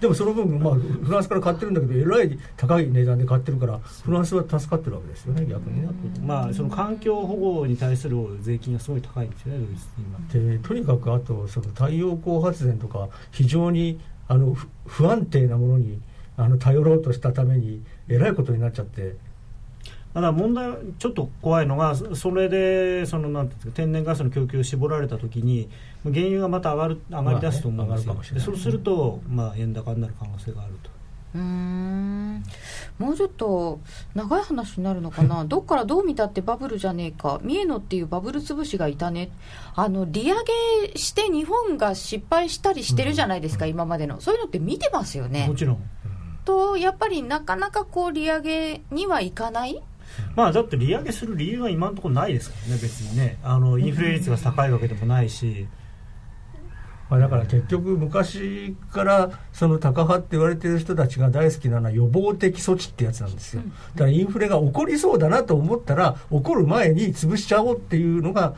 でもその分、まあ、フランスから買ってるんだけどえらい高い値段で買ってるからフランスは助かってるわけですよね逆にね。まあその環境保護に対する税金がすごい高いんですよねでとにかくあとその太陽光発電とか非常にあの不安定なものにあの頼ろうとしたためにえらいことになっちゃって。ただ問題ちょっと怖いのがそれでそのなんていうか天然ガスの供給を絞られた時に原油がまた上がる上がり出すと思うんですよ、まあね、そうすると、まあ、円高になる可能性があると。うん。もうちょっと長い話になるのかな？[LAUGHS] どっからどう見たってバブルじゃねえか。三重野っていうバブル潰しがいたね。あの利上げして日本が失敗したりしてるじゃないですか、うん、今までの。そういうのって見てますよね。もちろんとやっぱりなかなかこう利上げにはいかない？まあだって利上げする理由は今のところないですからね別にね。あのインフレ率が高いわけでもないし、まあ、だから結局昔からその高派って言われてる人たちが大好きなのは予防的措置ってやつなんですよ、だからインフレが起こりそうだなと思ったら起こる前に潰しちゃおうっていうのが、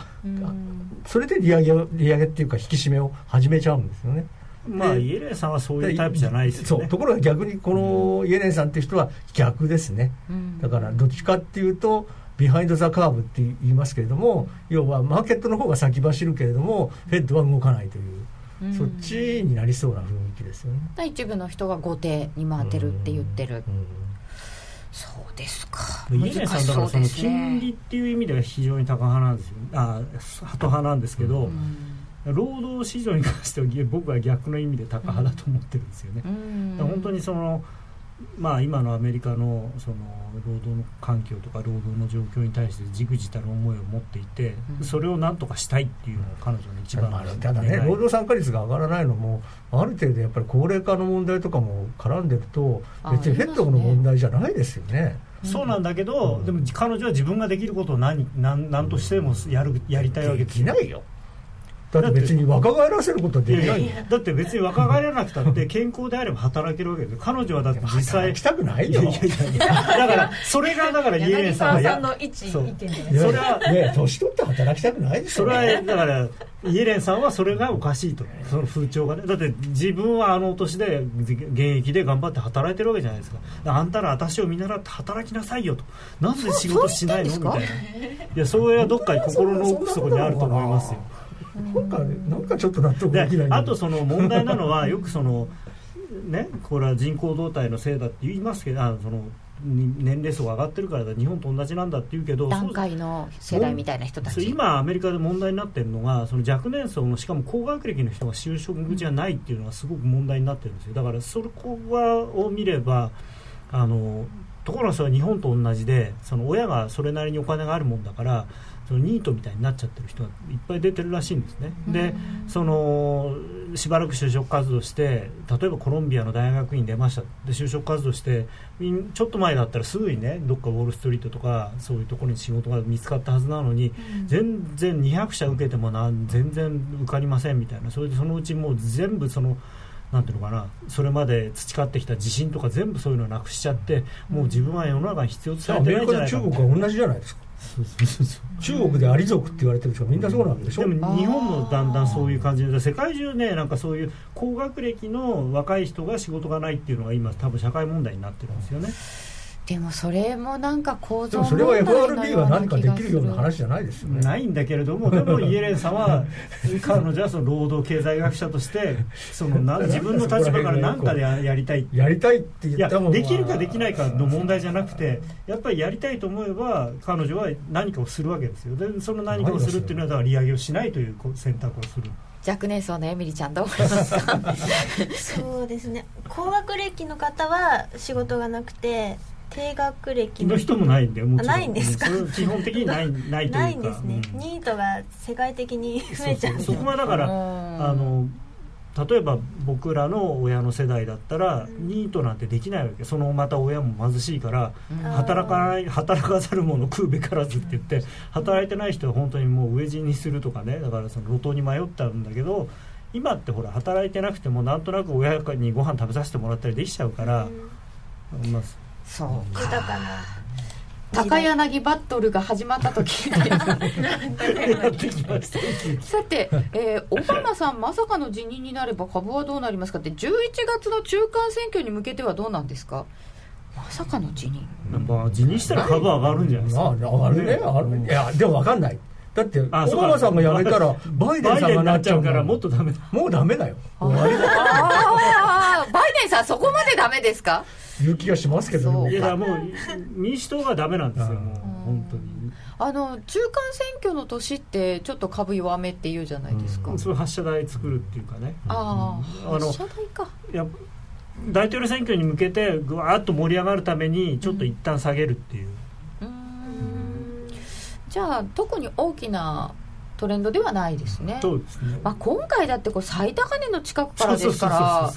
それで利上げ利上げっていうか引き締めを始めちゃうんですよね。まあ、イエレンさんはそういうタイプじゃないですよ、ね、ところが逆にこのイエレンさんっていう人は逆ですね、だからどっちかっていうとビハインド・ザ・カーブって言いますけれども要はマーケットの方が先走るけれどもフェッドは動かないという。うん、そっちになりそうな雰囲気ですよね。一部の人が後手に回ってるって言ってる。そうですか。イエレンさんだからその金利っていう意味では非常に高派なんですよ。あ、鳩派なんですけど、労働市場に関しては [LAUGHS] 僕は逆の意味で高派だと思ってるんですよね。本当にそのまあ、今のアメリカのその労働の環境とか労働の状況に対してじくじたる思いを持っていて、うん、それをなんとかしたいっていうのが彼女の一番の、ただね労働参加率が上がらないのもある程度やっぱり高齢化の問題とかも絡んでると別にヘッドの問題じゃないですよね。そうなんだけど、うん、でも彼女は自分ができることを何何何としてもやるやりたいわけできないよだって別に若返らせることはできない。だって別に若返らなくたって健康であれば働けるわけです。彼女はだって実際きたくないよ。だからそれがだからイエレンさんがの一それはね年取って働きたくないですよ、それはだからイエレンさんはそれがおかしいと。その風潮がね。だって自分はあの年で現役で頑張って働いてるわけじゃないですか。あんたら私を見習って働きなさいよと。なんで仕事しないの？みたいな。いやそれはどっかに心の奥底にあると思いますよなんか、なんかちょっと納得できないあとその問題なのはよくそのねこれは人口動態のせいだって言いますけどあその年齢層が上がってるからだ日本と同じなんだって言うけど段階の世代みたいな人たち。今アメリカで問題になってるのがその若年層のしかも高学歴の人が就職口がないっていうのがすごく問題になってるんですよ。だからそこを見ればあのところがそれは日本と同じでその親がそれなりにお金があるもんだからそのニートみたいになっちゃってる人がいっぱい出てるらしいんですね。でそのしばらく就職活動して例えばコロンビアの大学院出ました。で就職活動してちょっと前だったらすぐにねどっかウォール・ストリートとかそういうところに仕事が見つかったはずなのに、うん、全然200社受けてもな全然受かりませんみたいな。それでそのうちもう全部その。なんていうのかなそれまで培ってきた自信とか全部そういうのをなくしちゃってもう自分は世の中に必要とされてないんじゃないかアメリカと中国は同じじゃないですか [LAUGHS] 中国でアリ族って言われてる人みんなそうなんでしょ？うでも日本もだんだんそういう感じで世界中ねなんかそういう高学歴の若い人が仕事がないっていうのが今多分社会問題になってるんですよね。でもそれもなんか構造それは FRB が何かできるような話じゃないですよね。ないんだけれどもでも [LAUGHS] イエレンさんは彼女はその労働経済学者としてそのな自分の立場から何かでやりたい。やりたいって言ったもんできるかできないかの問題じゃなくてやっぱりやりたいと思えば彼女は何かをするわけですよ。でその何かをするっていうのはだから利上げをしないという選択をする。若年層のエミリちゃんどう思いますか？[LAUGHS] そうですね。高学歴の方は仕事がなくて低学歴の人。もないんだよもちろん。ないんですか？基本的にない [LAUGHS] ないというか。ないんですね、うん、ニートが世界的に増えちゃう。そこはだからあの例えば僕らの親の世代だったら、うん、ニートなんてできないわけそのまた親も貧しいから、うん、働かない働かざる者食うべからずって言って働いてない人は本当にもう飢え死にするとかね。だからその路頭に迷ったんだけど今ってほら働いてなくてもなんとなく親にご飯食べさせてもらったりできちゃうから、うん、まあそうか。豊かな。高柳バトルが始まった時 [LAUGHS] さて、えー、オバマさんまさかの辞任になれば株はどうなりますかって。11月の中間選挙に向けてはどうなんですか？まさかの辞任。まあ辞任したら株は上がるんじゃないですか、上がるね上がる。いやでも分かんないだってオバマさんが辞めたら [LAUGHS] バイデンさんがなっちゃうからもっとダメもうダメだよ。終わりだバイデンさんそこまでダメですか？いう気がしますけどいやもう民主党がダメなんですよもう本当に。あの中間選挙の年ってちょっと株弱めって言うじゃないですか、うん、そ発射台作るっていうかね。ああ、発射台か。いや大統領選挙に向けてぐわっと盛り上がるためにちょっと一旦下げるっていう、うん、じゃあ特に大きなトレンドではないですね。そうですね、まあ、今回だってこう最高値の近くからですから。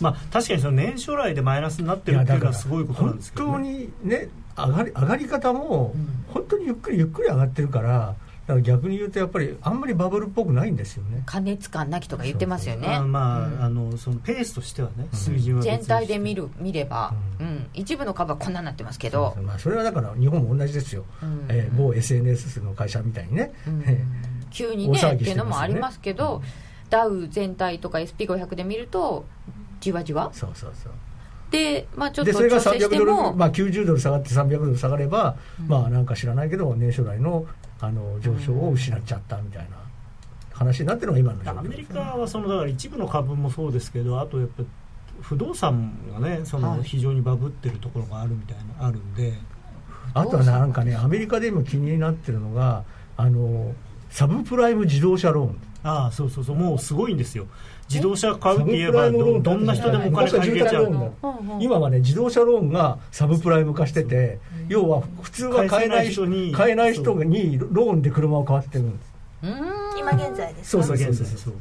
まあ、確かにその年初来でマイナスになってるっていうのはすごいことなんですけど、ね、本当にね上がり上がり方も本当にゆっくりゆっくり上がってるからだから逆に言うとやっぱりあんまりバブルっぽくないんですよね。加熱感なきとか言ってますよね。まあ、うん、あのそのペースとしてはね、水準は全体で見る見れば、うん、うん、一部の株はこんなになってますけど。まあ、それはだから日本も同じですよ、うん、えー、某 SNS の会社みたいにね、うん、急にねね。っていうのもありますけど、ダウ全体とか SP500 で見るとじわじわ？そうそうそうで、まあ、ちょっと調整しても。まあ、90ドル下がって300ドル下がれば、うん、まあなんか知らないけど年初来のあの上昇を失っちゃったみたいな話になってるのが今の状況、アメリカはそのだから一部の株もそうですけどあとやっぱ不動産がねその非常にバブってるところがあるみたいなあるんで、あとはなんかねアメリカで今気になってるのがあのサブプライム自動車ローン。ああそうそうそう。もうすごいんですよ自動車買うって言えばどどんな人でもお金借りれちゃう。今はね自動車ローンがサブプライム化してて要は普通は買えない人に買えない人にローンで車を買ってる。ん。です今現在ですそうそう現在そう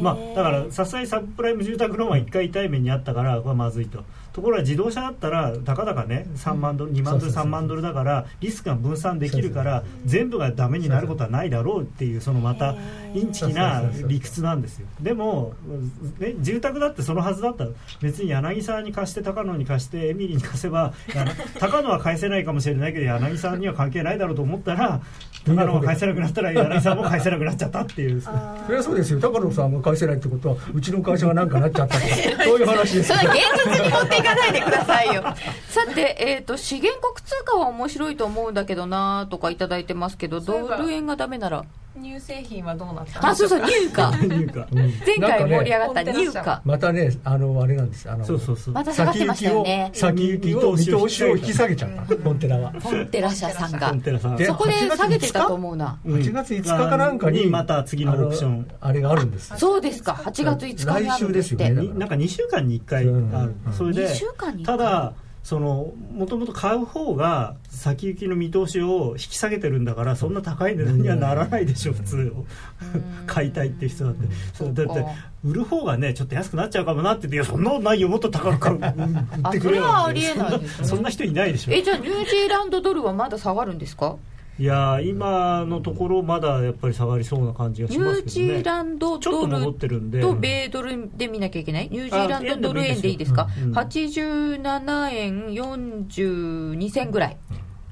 まあだからさすがにサブプライム住宅ローンは1回痛い目にあったからこれはまずいとところが自動車だったらたかだかね3万ドル2万ドル3万ドルだからリスクが分散できるから全部がダメになることはないだろうっていうそのまたインチキな理屈なんですよ。でも、ね、住宅だってそのはずだったら別に柳沢に貸して高野に貸してエミリーに貸せば高野は返せないかもしれないけど柳沢には関係ないだろうと思ったら高野が返せなくなったら柳沢も返せなくなっちゃったっていうそれはそうですよ。高野さんが返せないってことはうちの会社が何かなっちゃったって [LAUGHS] そうい。う話ですそれ現実に持っていかないでくださいよ。[LAUGHS] さて、えーと、資源国通貨は面白いと思うんだけどなとか頂いてますけどドル円がダメなら乳製品はどうなったあそうそう乳化前回盛り上がった乳化、またねあのあれなんですあのそうそうそう。また下がってましたよね。先行きを見通しを引き下げちゃった。ポンテラは。ポンテラ社さん。がそこで下げてたと思うな。8月5日かなんかにまた次のオプション。あれがあるんですそうですか。8月5日にあるんですって。なんか2週間に1回ある。それでただそのもともと買う方が先行きの見通しを引き下げてるんだからそんな高い値段にはならないでしょ普通買いたいって人だって。そうだって売る方がねちょっと安くなっちゃうかもなって言ってそんなことないよもっと高く [LAUGHS] 売ってくれよそんな人いないでしょ。えじゃあニュージーランドドルはまだ下がるんですか？いや今のところまだやっぱり下がりそうな感じがしますけど、ね、ニュージーランドドルと米ドルで見なきゃいけないニュージーランドドル円でいいですか、うん、87円42銭ぐらい、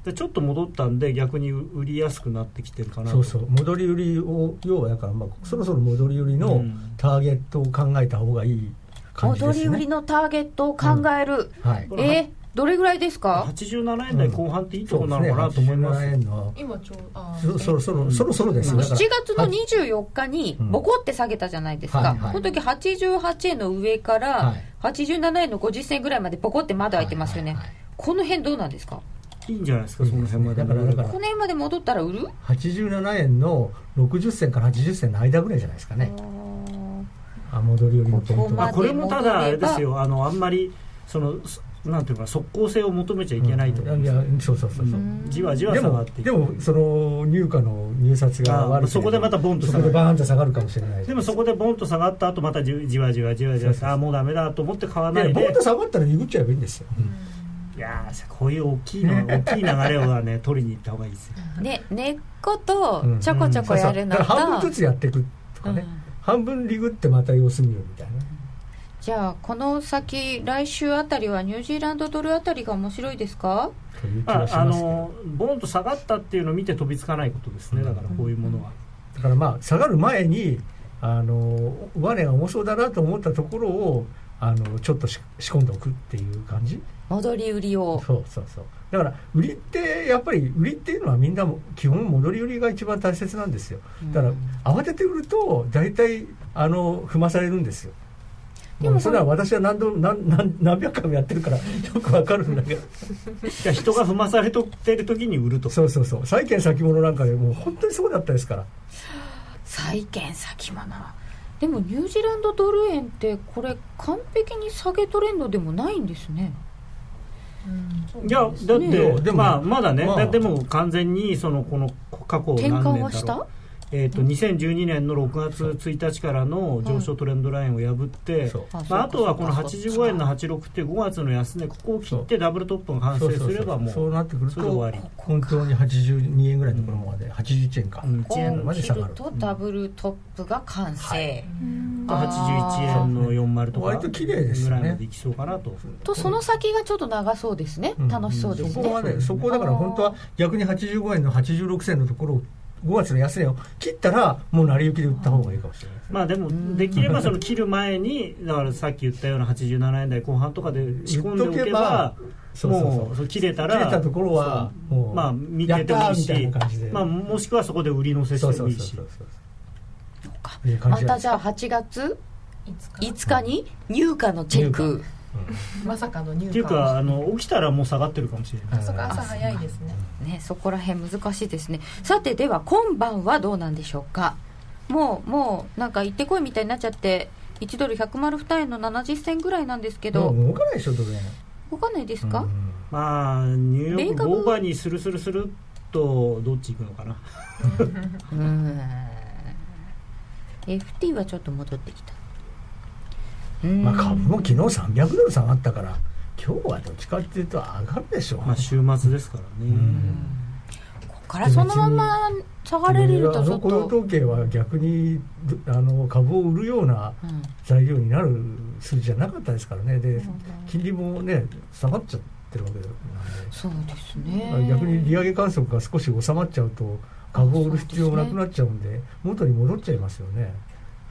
でちょっと戻ったんで逆に売りやすくなってきてるかなそうそう戻り売りを要はだから、まあ、そろそろ戻り売りのターゲットを考えた方がいい感じですね、戻り売りのターゲットを考える、うん、はい、え？どれぐらいですか？87円台後半っていいとこなのかなと思います,、うん、すね、今ちょうあそそろそろそろそろです。よ7月の24日にボコって下げたじゃないですか、はいはい、この時88円の上から87円の50銭ぐらいまでボコって窓開いてますよね、はいはい。はい、この辺どうなんですか？いいんじゃないですか、その辺まで。だからだからこの辺まで戻ったら売る ?87 円の60銭から80銭の間ぐらいじゃないですかね。あ戻り売りのポイントこれもただあれですよ、あのあんまりそのなんていうか即効性を求めちゃいけないと、うん、いやそうそうそうそう。じわじわ下がってでもその入荷の入札が悪そこでまたボンと下がる。バーンと下がるかもしれないでもそこでボンと下がった後またじわじわじわじわああもうダメだと思って買わないで。ボンと下がったら鈍っちゃえばいいんですよ、いやこういう大きいの [LAUGHS] 大きい流れをね取りに行った方がいいですよ。ね根っことちょこちょこやるのと、半分ずつやっていくとかね、半分リグってまた様子見るみたいなじゃあこの先来週あたりはニュージーランドドルあたりが面白いですか？ああのボンと下がったっていうのを見て飛びつかないことですね、だからこういうものは、だからまあ下がる前にあの上値が重そうだなと思ったところをあのちょっと仕込んでおくっていう感じ。戻り売りを。そうそうそう。だから売りってやっぱり売りっていうのはみんな基本戻り売りが一番大切なんですよ。だから慌てて売ると大体あの踏まされるんですよでもそれは私は何度何何何百回もやってるからよくわかるんだけど。人が踏まされとってる時に売ると。そうそうそう。債券先物なんかでもう本当にそうだったですから。債券先物でもニュージーランドドル円ってこれ完璧に下げトレンドでもないんですね。いやだって、まあ、まだね、まあ、でも完全にそのこの過去何年だろうえーと、2012年の6月1日からの上昇トレンドラインを破って、まあ、あとはこの85円の86って5月の安値ここを切ってダブルトップが完成すればもうそうなってくると終わり。本当に82円ぐらいのところまで、うん、81円か、うん、1円。まで下がる。とダブルトップが完成、はい、81円の40とか割と綺麗ですね。ぐらいまでいきそうかなと。とその先がちょっと長そうですね、楽しそうですね、そこはねそこだから本当は逆に85円の86銭のところを5月の安値を切ったらもう成り行きで売った方がいいかもしれない、まあでもできればその切る前にだからさっき言ったような87円台後半とかで仕込んでおけばもう切れたら切れたところはもうまあ見ててもい。いしまあ、もしくはそこで売り乗せしてもいいし。またじゃあ8月5日。に入荷のチェックまさかの入荷。っていうかあの起きたらもう下がってるかもしれない。そか朝早いですね。ねそこら辺難しいですね。さてでは今晩はどうなんでしょうか。もうもうなんか行ってこいみたいになっちゃって1ドル102円の70銭ぐらいなんですけど。動かないでしょドル円動かないですか、まあニューヨークオーバーにするするするとどっち行くのかな。[LAUGHS] うん。FT はちょっと戻ってきたまあ、株も昨日300ドル下がったから今日はどっちかっていうと上がるでしょう、まあ、週末ですからね。ここからそのまま下がれるとちょっと。雇用統計は逆にあの株を売るような材料になる数字じゃなかったですからね。で金利もね下がっちゃってるわけで。そうですね。逆に利上げ観測が少し収まっちゃうと株を売る必要もなくなっちゃうんで元に戻っちゃいますよね。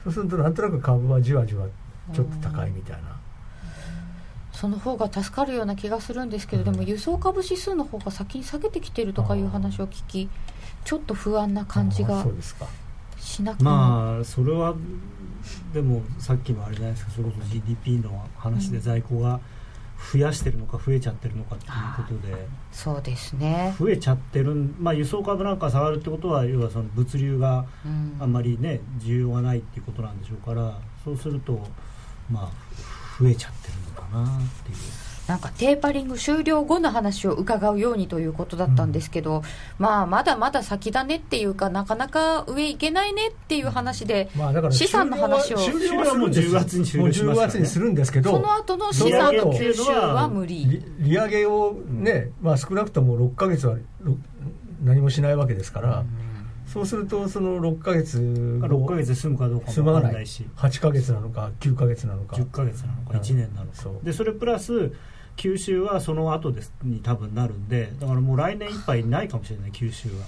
そうするとなんとなく株はじわじわちょっと高いみたいな。その方が助かるような気がするんですけど、うん、でも輸送株指数の方が先に下げてきてるとかいう話を聞きちょっと不安な感じがしなくまあそれはでもさっきのあれじゃないですかそれこそ GDP の話で在庫が増やしてるのか増えちゃってるのかっていうことで。そうですね。増えちゃってるまあ輸送株なんか下がるってことは要はその物流があんまりね、需要がないっていうことなんでしょうからそうするとまあ増えちゃってるのかなっていう。なんかテーパリング終了後の話を伺うようにということだったんですけど、うん、まあまだまだ先だねっていうかなかなか上行けないねっていう話で、まあ、資産の話を終了はもう10月に終了します、ね、10月にするんですけどその後の資産の吸収は無理。利上げをね、まあ、少なくとも6か月は何もしないわけですから、うんそうするとその6か月6か月で済むかどうかも分からないし。8か月なのか9か月なのか。10か月なのか1年なのか、う。ん、でそれプラス九州はその後ですに多分なるんでだからもう来年いっぱいないかもしれない九州は。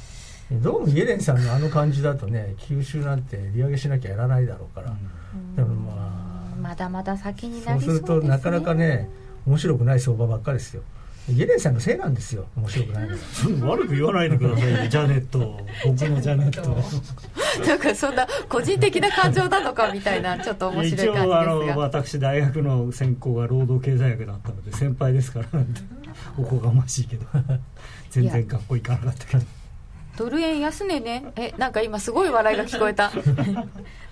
どうもイエレンさんのあの感じだとね九州なんて利上げしなきゃやらないだろうから、うん、でもまあ。まだまだ先になりそうです、ね、そうするとなかなかね面白くない相場ばっかりですよイエレンさんのせいなんですよ。面白くないの。[LAUGHS] 悪く言わないでくださいね。ジャネット僕のジャネット [LAUGHS] なんかそんな個人的な感情なのかみたいなちょっと面白い感じですが。一応あの私大学の専攻が労働経済学だったので先輩ですから [LAUGHS] おこがましいけど。全然学校行かなかったけど。ドル円安値ね。えなんか今すごい笑いが聞こえた。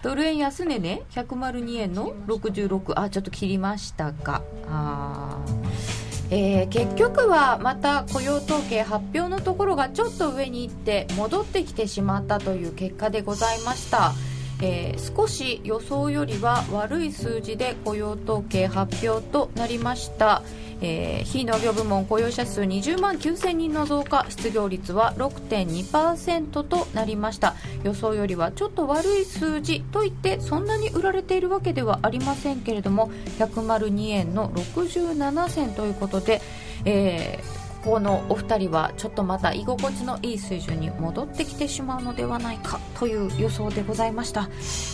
ドル円安値ね。102円の66あちょっと切りましたか。ああえー、結局はまた雇用統計発表のところがちょっと上に行って戻ってきてしまったという結果でございました。えー、少し予想よりは悪い数字で雇用統計発表となりました。えー、非農業部門雇用者数20万9000人の増加失業率は6.2%となりました。予想よりはちょっと悪い数字といってそんなに売られているわけではありませんけれども102円の67銭ということで、えーこのお二人はちょっとまた居心地のいい水準に戻ってきてしまうのではないかという予想でございました、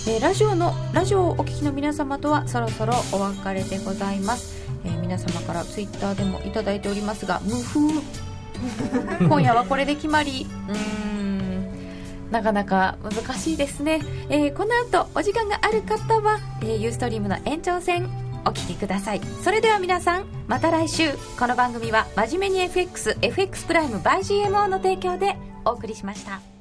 えー、ラジオのラジオをお聞きの皆様とはそろそろお別れでございます。えー、皆様からツイッターでもいただいておりますが無風。[LAUGHS] 今夜はこれで決まり。うん。なかなか難しいですね、えー、この後お時間がある方は、えー、ユーストリームの延長戦お聞きください。それでは皆さんまた来週。この番組は真面目に FXFX プライム by GMO の提供でお送りしました。